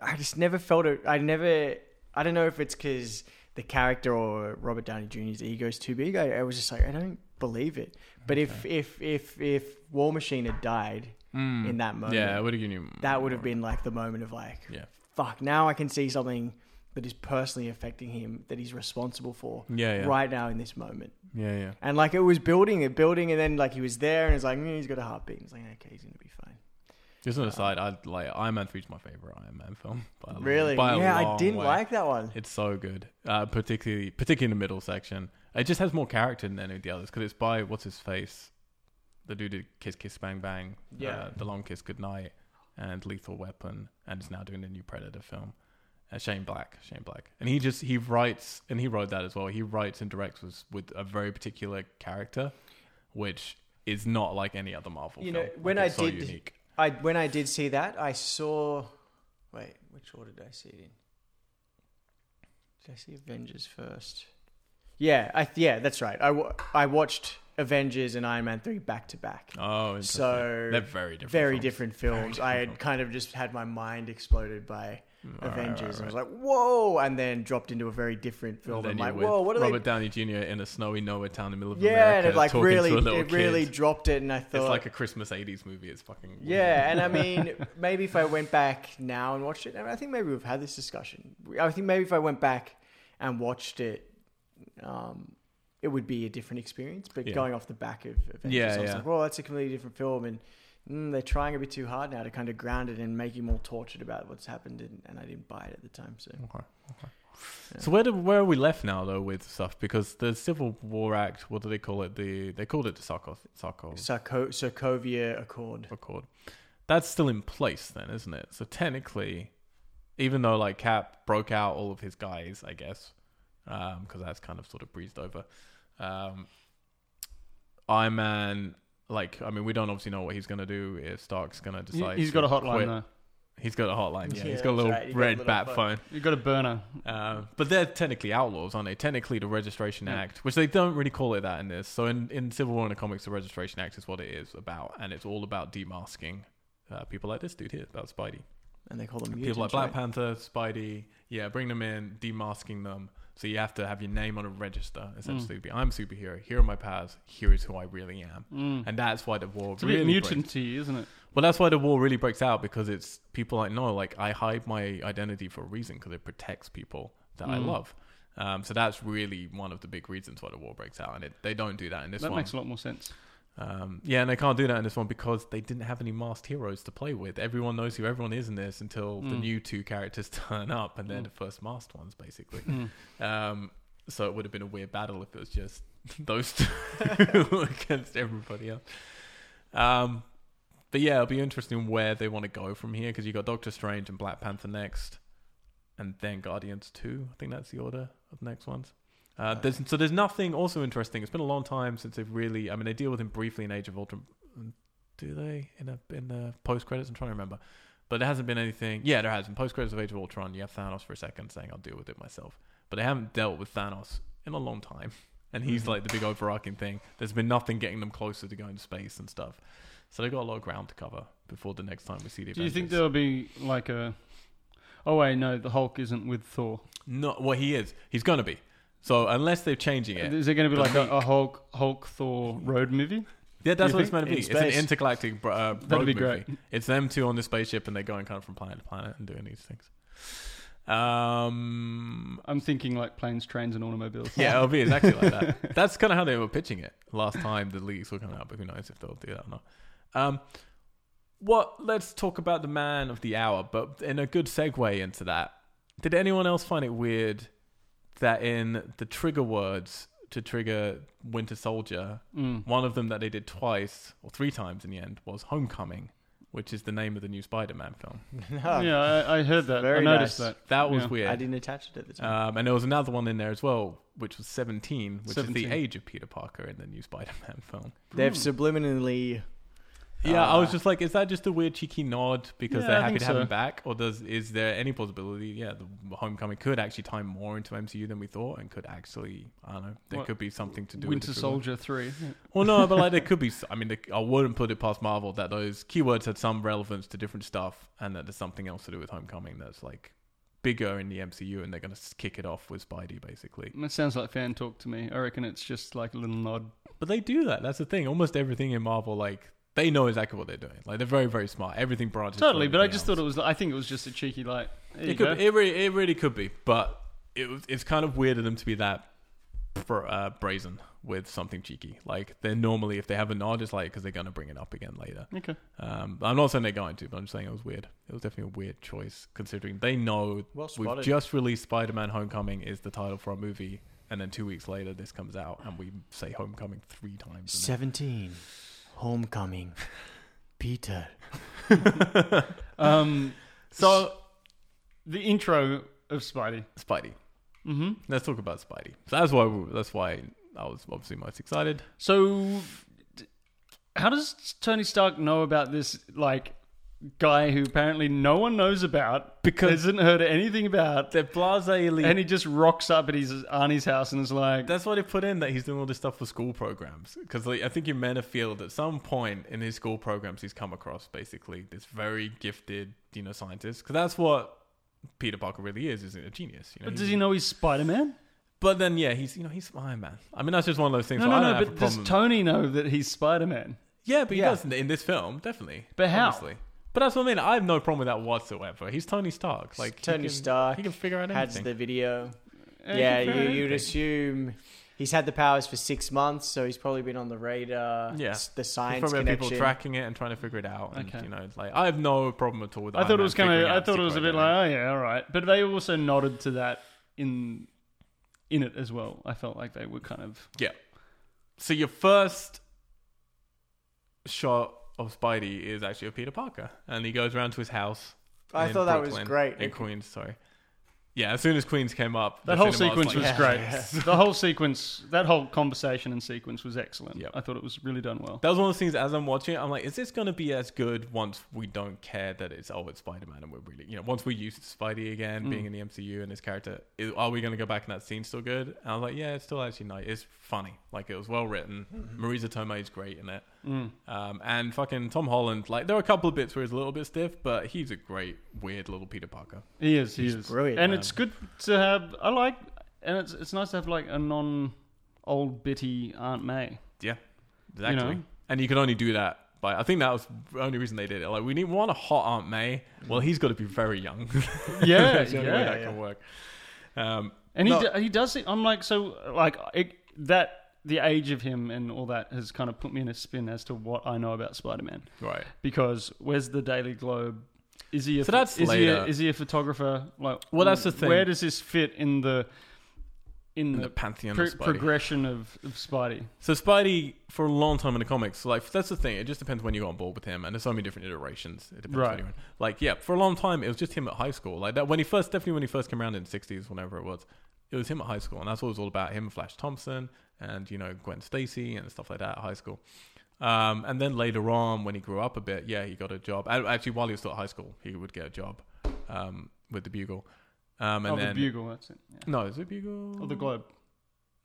I just never felt it. I never. I don't know if it's because the character or Robert Downey Jr.'s ego is too big. I, I was just like, I don't believe it. But if if if if War Machine had died Mm. in that moment, yeah, it would have given you. that would have been like the moment of like, Yeah. fuck. Now I can see something that is personally affecting him that he's responsible for Yeah, yeah, right now in this moment. yeah, yeah. And like it was building, it building, and then like he was there, and it's like mm, he's got a heartbeat. It's like okay, he's gonna be fine. Just an aside, I like Iron Man three is my favorite Iron Man film. By Really? by a yeah, I didn't way. like that one. It's so good, uh, particularly particularly in the middle section. It just has more character than any of the others because it's by what's his face, the dude did Kiss Kiss Bang Bang, Yeah. uh, The Long Kiss Goodnight, and Lethal Weapon, and is now doing the new Predator film. Uh, Shane Black, Shane Black, and he just he writes and he wrote that as well. He writes and directs with, with a very particular character, which is not like any other Marvel. You film. know, when Like, I so did- unique. I when I did see that, I saw. Wait, which order did I see it in? Did I see Avengers first? Yeah, I yeah, that's right. I, I watched Avengers and Iron Man three back to back. Oh. So they're very different. very films. different films. different I had films. kind of just had my mind exploded by Mm, right, Avengers, right, and I was like, "Whoa!" And then dropped into a very different film. And I'm like, "Whoa, what are Robert they?" Downey Jr. in a snowy nowhere town in the middle of Yeah, America, and it like really, to a little it really kid. dropped it, and I thought, It's like a Christmas '80s movie. It's fucking Yeah, and I mean, maybe if I went back now and watched it, I, mean, I think maybe we've had this discussion. I think maybe if I went back and watched it, um, it would be a different experience. But Yeah. going off the back of Avengers, Yeah, I was yeah. like, well, that's a completely different film, and mm, they're trying a bit too hard now to kind of ground it and make you more tortured about what's happened, and, and I didn't buy it at the time. So Okay, okay. Yeah. So where do, where are we left now though with stuff? Because the Civil War Act, what do they call it? The they called it the Sarko Sarko Sarko- Sokovia Accord. Accord. That's still in place then, isn't it? So technically, even though like Cap broke out all of his guys, I guess, because that's kind of sort of breezed over. Um, Iron Man, like I mean, we don't obviously know what he's gonna do if Stark's gonna decide. He's to got a hotline quit. though. He's got a hotline. Yeah, Yeah, he's got a little right. He got a red little bat phone. phone. You got a burner. Uh, but they're technically outlaws, aren't they? Technically, the Registration Yeah. Act, which they don't really call it that in this. So in, in Civil War in the comics, the Registration Act is what it is about, and it's all about demasking uh, people like this dude here, about Spidey. And they call them mutants, people like Black right? Panther, Spidey, yeah, bring them in, demasking them. So you have to have your name on a register, essentially. Be I'm a superhero. Here are my powers. Here is who I really am, Mm. and that's why the war It's a really bit breaks- mutanty, isn't it? well, that's why the war really breaks out because it's people like no, like I hide my identity for a reason because it protects people that I Mm. love. Um, so that's really one of the big reasons why the war breaks out, and it, they don't do that in this that one. makes a lot more sense. Um, yeah, and they can't do that in this one because they didn't have any masked heroes to play with. Everyone knows who everyone is in this until the Mm. new two characters turn up, and they're Mm. the first masked ones, basically. Mm. Um, so it would have been a weird battle if it was just those two against everybody else. Um, but yeah, it'll be interesting where they want to go from here because you got Doctor Strange and Black Panther next, and then Guardians Two. I think that's the order of the next ones. Uh, there's, so there's nothing also interesting. It's been a long time since they've really. I mean, they deal with him briefly in Age of Ultron. Do they in a in the post credits? I'm trying to remember, but there hasn't been anything. Yeah, there has. In post credits of Age of Ultron, you have Thanos for a second saying, "I'll deal with it myself," but they haven't dealt with Thanos in a long time, and he's Mhm. like the big overarching thing. There's been nothing getting them closer to going to space and stuff, so they've got a lot of ground to cover before the next time we see the. Do you think Avengers. there'll be like a? Oh wait, no, the Hulk isn't with Thor. No, well, he is. He's gonna be. So unless they're changing it, Is it going to be like a, a Hulk Hulk Thor road movie? Yeah, that's You what it's meant to be. In It's an space. intergalactic br- uh, That'd road be movie. great. It's them two on the spaceship, and they're going kind of from planet to planet and doing these things. Um, I'm thinking like planes, trains, and automobiles. yeah, it'll be exactly like that. That's kind of how they were pitching it last time the leaks were coming out, but who knows if they'll do that or not. Um, what? Let's talk about the man of the hour, but in a good segue into that, did anyone else find it weird that in the trigger words to trigger Winter Soldier, Mm. one of them that they did twice or three times in the end was Homecoming, which is the name of the new Spider-Man film. Yeah, I, I heard that. I noticed nice. that. That was Yeah. weird. I didn't attach it at the time. Um, and there was another one in there as well, which was 17, which is the age of Peter Parker in the new Spider-Man film. They've Hmm. subliminally Yeah, I was Uh, just like, is that just a weird cheeky nod because Yeah, they're happy to have him back, or does is there any possibility? Yeah, the Homecoming could actually tie more into MCU than we thought, and could actually, I don't know, there What? could be something to do. Winter with. Soldier three. Well, no, but like there could be. I mean, the, I wouldn't put it past Marvel that those keywords had some relevance to different stuff, and that there's something else to do with Homecoming that's like bigger in the MCU, and they're gonna kick it off with Spidey, basically. It sounds like fan talk to me. I reckon it's just like a little nod. But they do that. That's the thing. Almost everything in Marvel, like they know exactly what they're doing. Like they're very, very smart. Everything branches. to Totally, but I just else. thought it was. I think it was just a cheeky like. It could. Be, it really, it really could be, but it. It's kind of weird of them to be that br- uh, brazen with something cheeky. Like they're normally, if they have a nod, it's like because they're gonna bring it up again later. Okay. Um, I'm not saying they're going to, but I'm just saying it was weird. It was definitely a weird choice considering they know Well we've just released Spider-Man: Homecoming is the title for our movie, and then two weeks later this comes out, and we say Homecoming three times. in it. 17. Homecoming. Peter. Um. So The intro of Spidey. Spidey. Mm-hmm. Let's talk about Spidey. So that's why. We, that's why I was obviously most excited. So, how does Tony Stark know about this like guy who apparently no one knows about Because- hasn't heard anything about, They're blasé and he just rocks up at his auntie's house and is like, That's why they put in that he's doing all this stuff for school programs. Because like, I think you're meant to feel that at some point in his school programs, he's come across basically this very gifted, you know, scientist. Because that's what Peter Parker really is, isn't a genius. You know, but He's- does he know he's Spider Man? But then, yeah, he's you know he's Iron Man. I mean, that's just one of those things. No, where no, I no. But does problem. Tony know that he's Spider Man? yeah, but he Yeah. does in- in this film, definitely. But how? Obviously. But that's what I mean. I have no problem with that whatsoever. He's Tony Stark. Like he Tony can- Stark he can figure out Has anything. the video. Yeah, you, you'd assume he's had the powers for six months, so he's probably been on the radar. Yeah. s- the There's science probably have people tracking it and trying to figure it out. And, Okay. you know, like I have no problem at all with. That. I Iron thought it was kind of. I thought it was a bit like, oh yeah, all right. But they also nodded to that in in it as well. I felt like they were kind of. Yeah. So your first shot of Spidey is actually of Peter Parker, and he goes around to his house. I in thought that was great. in Queens. Sorry. Yeah, as soon as Queens came up, That the whole sequence was like, great. yes. The whole sequence, that whole conversation and sequence was excellent. Yep. I thought it was really done well. That was one of the things. As I'm watching it, I'm like, is this going to be as good once we don't care that it's oh, it's Spider Man, and we're really, you know, once we're used to Spidey again Mm. being in the MCU and his character, is, are we going to go back and that scene still good? And I was like, yeah, it's still actually nice. It's funny. Like it was well written. Marisa Tomei is great in it. Mm. Um, and fucking Tom Holland, like there are a couple of bits where he's a little bit stiff, but he's a great, weird little Peter Parker. He is. He He's is brilliant, and man. it's good to have. I like, and it's it's nice to have like a non old bitty Aunt May. Yeah, exactly. know? And you can only do that by. I think that was the only reason they did it. Like we need want a hot Aunt May. Well, he's got to be very young. Yeah, That's the only way yeah. that can work. Um, And he No. d- he does it. I'm like so like it, that. The age of him and all that has kind of put me in a spin as to what I know about Spider-Man. right. Because where's the Daily Globe? Is he a So that's is he a, is he a photographer? Like, Well, that's the thing. Where does this fit in the in In the the pantheon pro- of progression of, of Spidey? So Spidey, for a long time in the comics, like that's the thing. It just depends when you got on board with him, and there's so many different iterations. It depends Right. when you're. Like, yeah, for a long time, it was just him at high school. Like that when he first, definitely when he first came around in the '60s, whenever it was, it was him at high school, and that's what it was all about. him, Flash Thompson, and you know Gwen Stacy and stuff like that at high school. Um, and then later on, when he grew up a bit, yeah, he got a job. Actually, while he was still at high school, he would get a job um, with the Bugle. Um, and oh, then the Bugle. That's it. Yeah. no, is it Bugle? Or the Globe.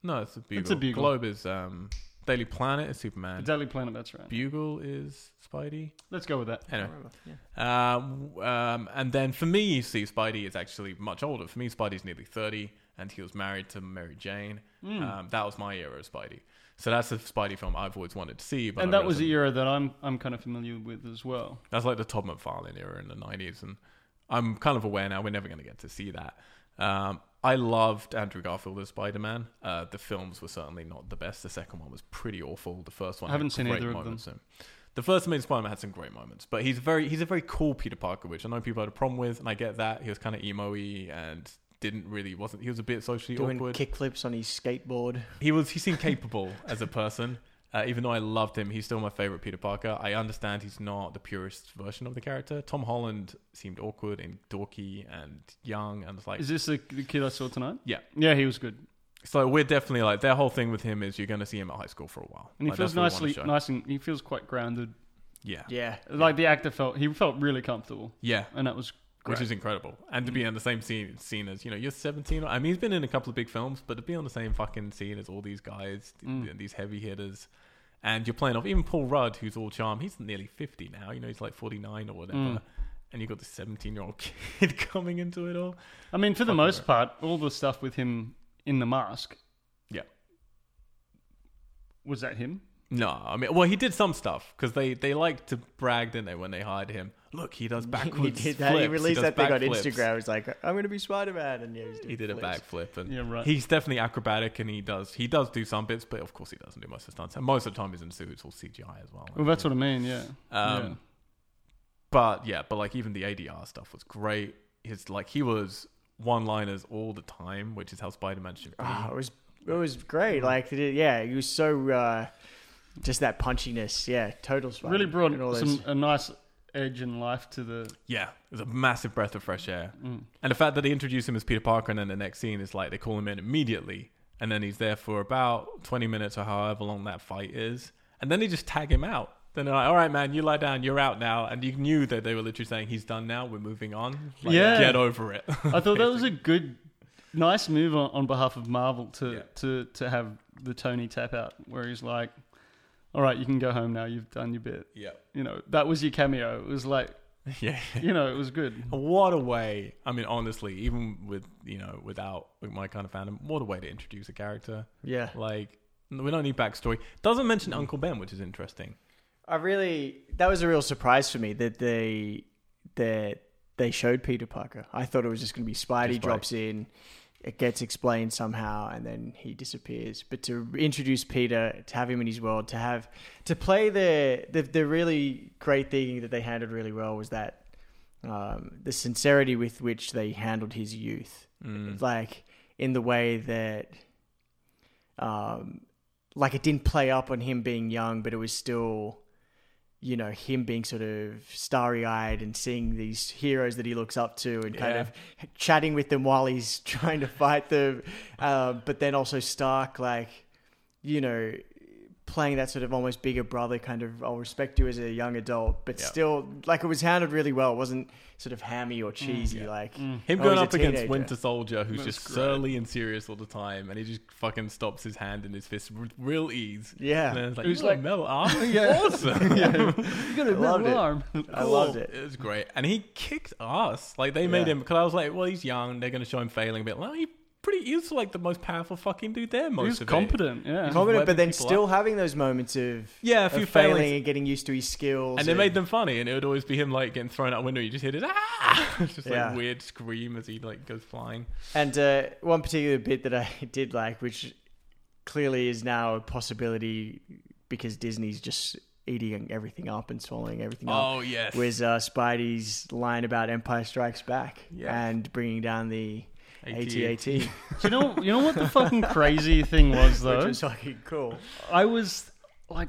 No, it's the Bugle. It's a Bugle. Globe is um, Daily Planet is The Superman. Daily Planet. That's right. Bugle is Spidey. Let's go with that. Anyway, Yeah. um, um, and then for me, you see, Spidey is actually much older. For me, Spidey's nearly thirty, and he was married to Mary Jane. Mm. Um, that was my era of Spidey. So that's a Spidey film I've always wanted to see. But and I that was the era that I'm I'm kind of familiar with as well. That's like the Todd McFarlane era in the nineties, and I'm kind of aware now we're never going to get to see that. Um, I loved Andrew Garfield as Spider Man. Uh, the films were certainly not the best. The second one was pretty awful. The first one I haven't had seen great either of them. in. The first Amazing Spider-Man had some great moments, but he's very he's a very cool Peter Parker, which I know people had a problem with, and I get that. He was kind of emo-y and didn't really wasn't he was a bit socially Doing awkward. kickflips on his skateboard. He was he seemed capable as a person. Uh, even though I loved him, he's still my favorite Peter Parker. I understand he's not the purest version of the character. Tom Holland seemed awkward and dorky and young, and it's like Is this the, the kid I saw tonight? Yeah. Yeah, he was good, so. We're definitely like their whole thing with him is you're going to see him at high school for a while, and he Like, feels that's what we wanna nicely nice and he feels quite grounded. Yeah, Yeah. Like the actor felt he felt really comfortable, yeah, and that was which is incredible. And to be on the same scene, scene as you know, you're 17. I mean, he's been in a couple of big films, but to be on the same fucking scene as all these guys, Mm. these heavy hitters, and you're playing off even Paul Rudd, who's all charm. He's nearly 50 now. You know, he's like 49 or whatever. Mm. And you've got this 17 year old kid coming into it all. I mean, for the most right. part, all the stuff with him in the mask. Yeah. Was that him? No, I mean, well, he did some stuff because they they like to brag, didn't they, when they hired him? Look, he does backwards. he did that. He released does that thing on backflips. Instagram. He's like, I'm going to be Spider Man. And yeah, he's doing He did a backflip, and Yeah, right. he's definitely acrobatic, and he does he does do some bits, but of course he doesn't do most of the stunts. And most of the time he's in suits suit; it's all CGI as well. Well, that's what I mean. Yeah. Um, yeah. But yeah, but like even the ADR stuff was great. His like he was one liners all the time, which is how Spider Man should be. Oh, it was it was great. Like, it- yeah, he was so uh, just that punchiness. Yeah, total Spider. Really brought and all some a nice edge and life to the. yeah, it was a massive breath of fresh air. Mm. And the fact that they introduce him as Peter Parker and then the next scene is like they call him in immediately and then he's there for about 20 minutes or however long that fight is. And then they just tag him out. Then they're like, all right, man, you lie down, you're out now. And you knew that they were literally saying, he's done now, we're moving on. Like, Yeah. Get over it. I thought that was a good, nice move on, on behalf of Marvel to, Yeah. to to have the Tony tap out, where he's like, "All right, you can go home now. You've done your bit." yeah. You know, that was your cameo. It was like, Yeah. you know, it was good. What a way. I mean, honestly, even with, you know, without my kind of fandom, what a way to introduce a character. yeah. Like, we don't need backstory. Doesn't mention Uncle Ben, which is interesting. I really that was a real surprise for me that they that they showed Peter Parker. I thought it was just going to be Spidey Just Spidey. drops in, it gets explained somehow, and then he disappears. But to introduce Peter, to have him in his world, to have to play the the, the really great thing that they handled really well was that um, the sincerity with which they handled his youth Mm. like in the way that um like it didn't play up on him being young but it was still you know him being sort of starry-eyed and seeing these heroes that he looks up to and kind Yeah. of chatting with them while he's trying to fight them uh, but then also stark like you know playing that sort of almost bigger brother kind of I'll respect you as a young adult but Yeah. still like it was handled really well it wasn't sort of hammy or mm. cheesy yeah. like mm. Him Oh, going up against. Winter Soldier, who's That just great. surly and serious all the time, and he just fucking stops his hand in his fist with real ease. yeah And then it's like, It was got a like- metal arm? Yeah. Awesome. You got a I loved metal it. arm. I loved it. It was great. And he kicked ass. Like, they made Yeah. him, because I was like, well, he's young. They're going to show him failing. But, like, he pretty, he was like the most powerful fucking dude there most He was of it. competent. Yeah. Com- confident, webbing but then people still having those moments of, Yeah, a of few failing failings. and getting used to his skills. And they made them funny, and it would always be him like getting thrown out a window. You just hear this ah, It's just Yeah. like weird scream as he like goes flying. And uh, one particular bit that I did like, which clearly is now a possibility because Disney's just eating everything up and swallowing everything up, Oh yes, was uh, Spidey's line about Empire Strikes Back Yes. and bringing down the AT-AT, you know? You know what the fucking crazy thing was though. which though? was fucking cool. I was like.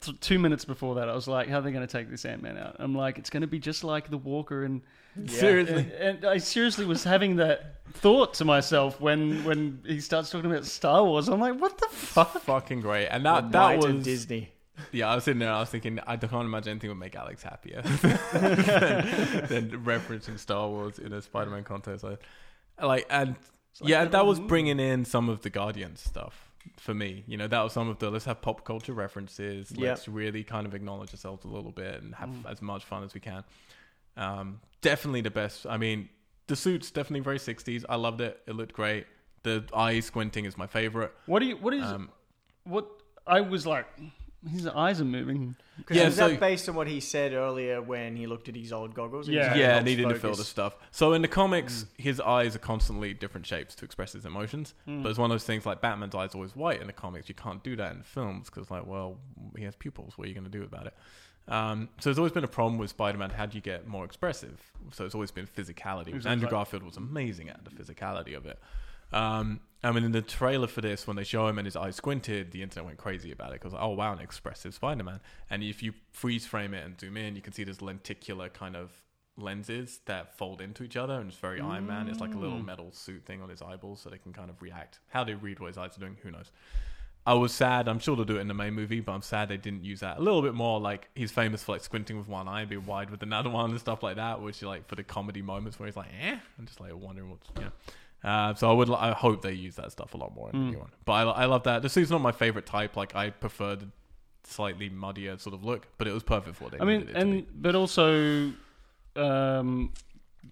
t- Two minutes before that, I was like, "How are they going to take this Ant Man out?" I'm like, "It's going to be just like the Walker," and seriously. and, and I seriously was having that thought to myself when when he starts talking about Star Wars. I'm like, "What the fuck?" Fucking great, and The that that might of was Disney. Yeah, I was sitting there. I was thinking, I can't imagine anything would make Alex happier than, than referencing Star Wars in a Spider-Man context. Like, like and like yeah, that was bringing in some of the Guardian stuff for me. You know, that was some of the let's have pop culture references. Yep. Let's really kind of acknowledge ourselves a little bit and have Mm. as much fun as we can. Um, definitely the best. I mean, the suit's definitely very 60s. I loved it. It looked great. The eye squinting is my favorite. What do you? What is? Um, what I was like, his eyes are moving. Yeah, Yeah, was so- that based on what he said earlier when he looked at his old goggles? It was Yeah. like yeah, helps needing to fill the stuff. So in the comics, his eyes are constantly different shapes to express his emotions. Mm. But it's one of those things like Batman's eyes are always white in the comics. You can't do that in films because, like, well, he has pupils. What are you going to do about it? Um, so there's always been a problem with Spider-Man. How do you get more expressive? So it's always been physicality. Exactly. Andrew Garfield was amazing at the physicality of it. Um, I mean, in the trailer for this, when they show him and his eyes squinted, the internet went crazy about it because, oh wow, an expressive Spider-Man. And if you freeze frame it and zoom in, you can see there's lenticular kind of lenses that fold into each other, and it's very Iron Man. It's like a little Mm. metal suit thing on his eyeballs, so they can kind of react. How they read what his eyes are doing, who knows? I was sad. I'm sure they'll do it in the main movie, but I'm sad they didn't use that a little bit more. Like he's famous for like squinting with one eye, and being wide with another one, and stuff like that. Which is like for the comedy moments where he's like, eh, I'm just like wondering what's yeah. Uh, so I would, I hope they use that stuff a lot more in the Mm. new one. But I, I love that. The suit's not my favorite type. Like I prefer the slightly muddier sort of look, but it was perfect for what they I mean, needed it to be. and but also, um,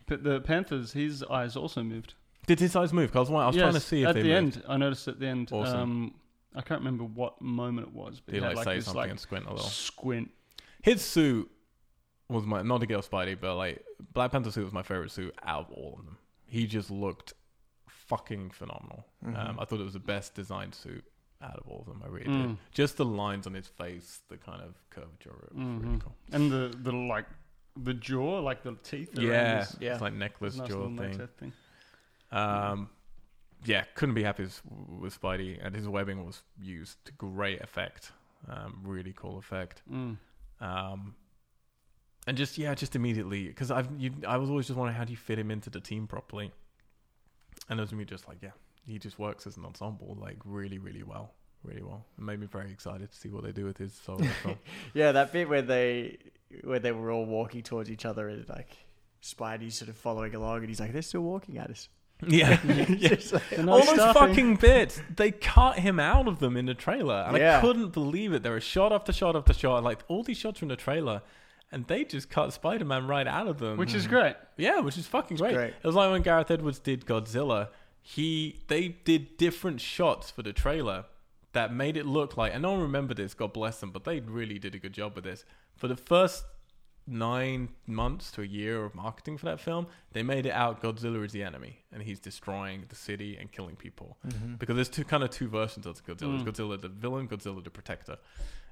but the Panthers, his eyes also moved. Did his eyes move? 'Cause I was, I was trying to see if at they the moved. end. I noticed at the end. Awesome. Um, I can't remember what moment it was, but Did he had like, like say this something like and squint a little? squint. His suit was my not to get off Spidey, but like Black Panther suit was my favorite suit out of all of them. He just looked fucking phenomenal. Mm-hmm. Um, I thought it was the best designed suit out of all of them. I really Mm. did. Just the lines on his face, the kind of curvature, it was really Mhm. cool. And the the like the jaw, like the teeth. Yeah, his- Yeah. it's like necklace nice jaw thing. thing. Um, yeah, couldn't be happy with, with Spidey, and his webbing was used to great effect. Um, really cool effect. Mm. Um, and just yeah, just immediately because I've you, I was always just wondering how do you fit him into the team properly, and it was me just like yeah, he just works as an ensemble like really really well, really well. It made me very excited to see what they do with his solo film. Yeah, that bit where they where they were all walking towards each other and like Spidey's sort of following along and he's like, They're still walking at us. yeah, Just like- all those stuffing. fucking bits they cut him out of them in the trailer, and I couldn't believe it. There was shot after shot after shot, like all these shots from the trailer. And they just cut Spider Man right out of them. Which is great. Yeah, which is fucking great. great. It was like when Gareth Edwards did Godzilla. He they did different shots for the trailer that made it look like. And no one remembered this. God bless them, but they really did a good job with this. For the first nine months to a year of marketing for that film, they made it out Godzilla is the enemy, and he's destroying the city and killing people. Because there's two kind of two versions of Godzilla. Mm. Godzilla the villain, Godzilla the protector,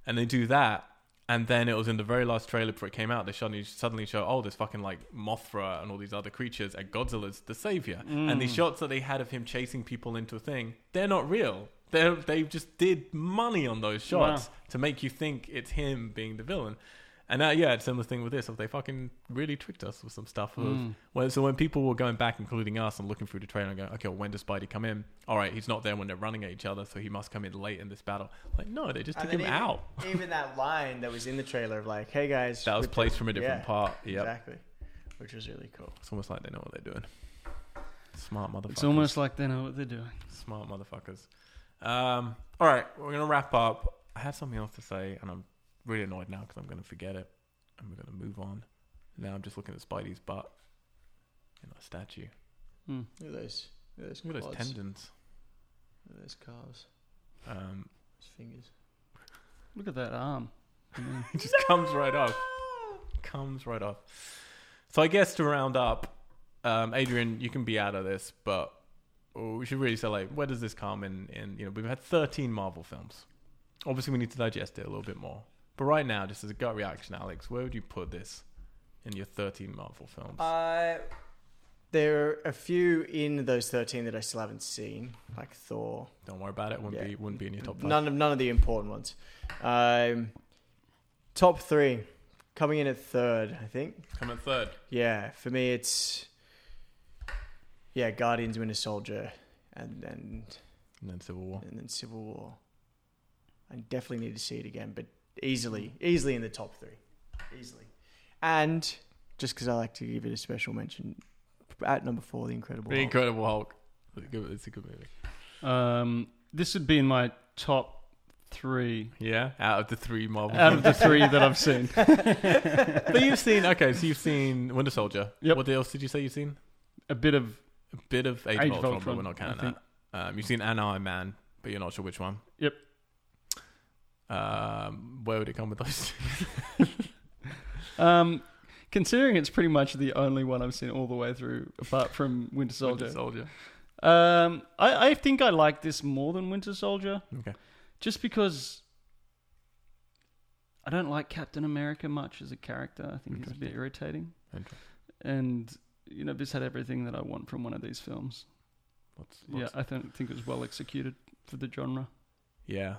and they do that. And then it was in the very last trailer before it came out. They suddenly suddenly show, oh, there's fucking like Mothra and all these other creatures, and Godzilla's the savior. And these Mm. shots that they had of him chasing people into a thing, they're not real. They they just did money on those shots to make you think it's him being the villain. And uh, yeah, it's a similar thing with this. Of they fucking really tricked us with some stuff. Of, Mm. well, so when people were going back, including us, and looking through the trailer and going, okay, well, when does Spidey come in? All right, he's not there when they're running at each other, so he must come in late in this battle. Like, no, they just And took him even, out. even that line that was in the trailer of like, Hey guys That was placed from a different yeah, part. Yep. Exactly. Which was really cool. It's almost like they know what they're doing. Smart motherfuckers. It's almost like they know what they're doing. smart motherfuckers. Um, all right, we're gonna wrap up. I had something else to say, and I'm really annoyed now because I'm gonna forget it, and we're gonna move on. Now I'm just looking at Spidey's butt in a statue. Mm. Look at those look at those Look at those tendons. Look at those calves. Um, Those fingers. Look at that arm. It just comes right off. Comes right off. So I guess to round up, um, Adrian, you can be out of this, but oh, we should really say like, where does this come in? In you know, we've had 13 Marvel films. Obviously, we need to digest it a little bit more. But right now, just as a gut reaction, Alex, where would you put this in your 13 Marvel films? Uh, there are a few in those thirteen that I still haven't seen, like Thor. Don't worry about it. Wouldn't yeah. be wouldn't be in your top five. None of none of the important ones. Um, top three, coming in at third, I think. Come at third. Yeah, for me it's yeah, Guardians, Winter Soldier, and then And then Civil War. and then Civil War. I definitely need to see it again, but easily, easily in the top three, easily. And just because I like to give it a special mention, at number four, The Incredible. The Hulk. Incredible Hulk. It's a good, it's a good movie. um, this would be in my top three Yeah, out of the three Marvel. out of the three that I've seen. but you've seen okay, so you've seen Winter Soldier. Yep. What else did you say you've seen? A bit of A bit of Age, Age of of Ultron, but we're not counting think. that. Um, you've seen an Iron Man, but you're not sure which one. Yep. Um, where would it come with those? um, considering it's pretty much the only one I've seen all the way through, apart from Winter Soldier. Winter Soldier. Um, I, I think I like this more than Winter Soldier. Okay. Just because I don't like Captain America much as a character. I think he's a bit irritating. And you know, this had everything that I want from one of these films. What's, Yeah, what's, I think think it was well executed for the genre. yeah.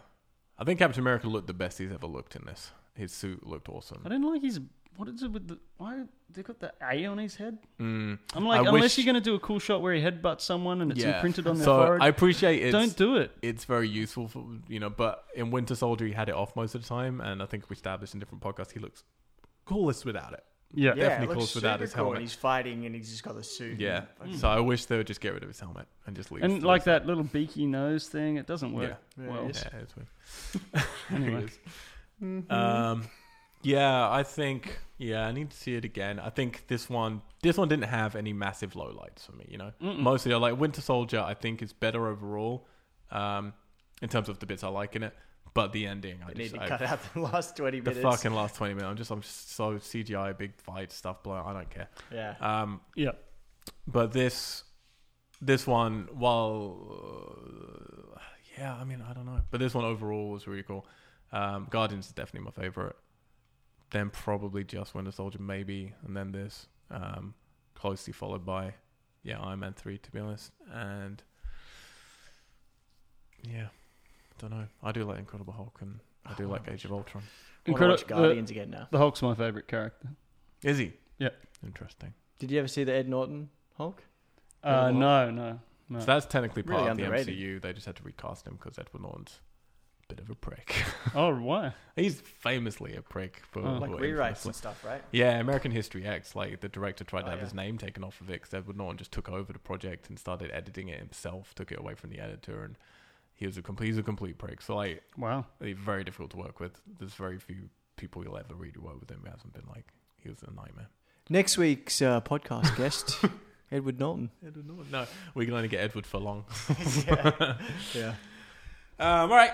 I think Captain America looked the best he's ever looked in this. His suit looked awesome. I didn't like his what is it with the why they got the A on his head? Mm. I'm like, I unless wish- you're gonna do a cool shot where he headbutts someone and it's Yeah. imprinted on their So forehead, I appreciate it. don't do it. it's very useful for you know but in winter soldier he had it off most of the time and i think we established in different podcasts he looks coolest without it Yeah, Yeah, Definitely it looks close without his cool, helmet. And he's fighting, and he's just got the suit. yeah and- so i wish they would just get rid of his helmet and just leave and like rest that little beaky nose thing, it doesn't work. Yeah, well. yeah, it's weird Anyway. It is. um yeah i think yeah i need to see it again i think this one this one didn't have any massive lowlights for me you know Mm-mm. mostly I like winter soldier i think is better overall um in terms of the bits i like in it but the ending i They need just to I, cut out the last twenty minutes. the fucking last 20 minutes. I'm just i'm just so cgi big fight stuff blow i don't care. Yeah. um Yeah. but this this one while uh, yeah i mean i don't know. But this one overall was really cool. Um guardians is definitely my favorite. Then probably just winter soldier maybe and then this um closely followed by yeah iron man 3 to be honest. And yeah don't know i do like incredible hulk and i do like age of ultron I want to watch Incredi- Guardians again now. The, the Hulk's my favorite character. is he Yeah. interesting Did you ever see the Ed Norton Hulk? Uh, Incredible no, no, no. so that's technically part Really of the underrated. mcu they just had to recast him because edward norton's a bit of a prick oh, why? He's famously a prick for Oh. Like for rewrites and stuff, right? Yeah, American History X. Like the director tried to Oh, have yeah. his name taken off of it because Edward Norton just took over the project and started editing it himself. Took it away from the editor, and he was a complete, he's a complete prick. So like, Wow. he's very difficult to work with. There's very few people you'll ever really work with him who hasn't been like he was a nightmare. Next week's uh, podcast guest, Edward Norton. Edward Norton. No, we can only get Edward for long. yeah. yeah. Um, all right.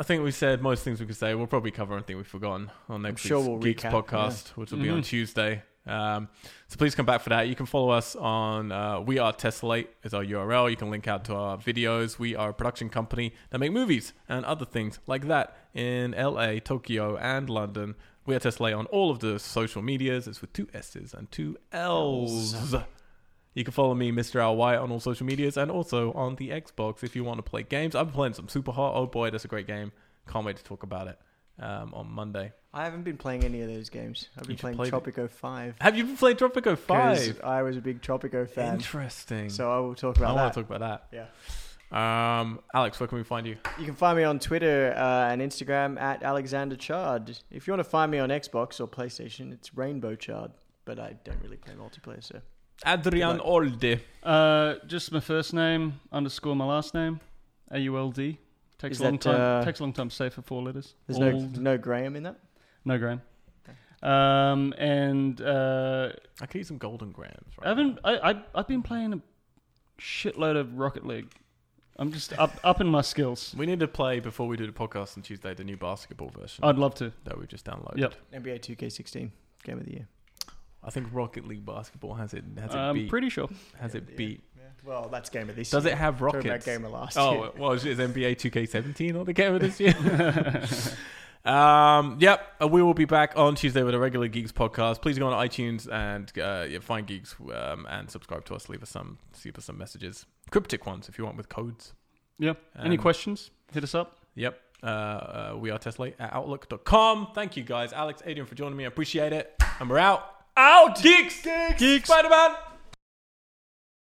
I think we said most things we could say. We'll probably cover anything we've forgotten on next sure week's we'll Geeks recap, podcast, which will be on Mhm. Tuesday. Um, so please come back for that. You can follow us on uh, We Are Tessellate is our URL. You can link out to our videos. We are a production company that make movies and other things like that in LA, Tokyo, and London. We Are Tessellate on all of the social medias. It's with two S's and two L's. You can follow me, Mr. Al White, on all social medias and also on the Xbox if you want to play games. I've been playing some Super Hot. Oh boy, that's a great game. Can't wait to talk about it um, on Monday. I haven't been playing any of those games. I've been playing play the- Tropico 5. Have you been playing Tropico 'cause 5? I was a big Tropico fan. Interesting. So I will talk about. That. I about want to talk about that. Yeah. Um, Alex, where can we find you? You can find me on Twitter uh, and Instagram at Alexander Chard. If you want to find me on Xbox or PlayStation, it's Rainbow Chard. But I don't really play multiplayer, so Adrian Auld. Uh, just my first name underscore my last name. A U L D. Takes Is a long that, time. uh, takes a long time to say for four letters. there's no Old- no Graham in that. no Graham. Um, and uh, I could use some golden grams. Right I haven't. I, I I've been playing a shitload of Rocket League. I'm just up up in my skills. We need to play before we do the podcast on Tuesday the new basketball version I'd love to. that we just downloaded. Yep. NBA 2K16 Game of the Year. I think Rocket League basketball has it has it I'm beat. Pretty sure. has Game it of the Year. beat? Well, that's Game of this Does year. it have Talking about rockets? Game of last year. Oh, well, is NBA 2K17 or the game of this year? um, yep, uh, we will be back on Tuesday with a regular Geeks podcast. Please go on iTunes and uh, yeah, find Geeks um, and subscribe to us. Leave us some, leave us some messages, cryptic ones if you want with codes. Yeah. Any Um, questions? Hit us up. Yep, uh, uh, we are Tessellate at outlook.com. Thank you guys, Alex, Adrian, for joining me. I appreciate it, and we're out. Out, Geeks, Geeks, Spider Man.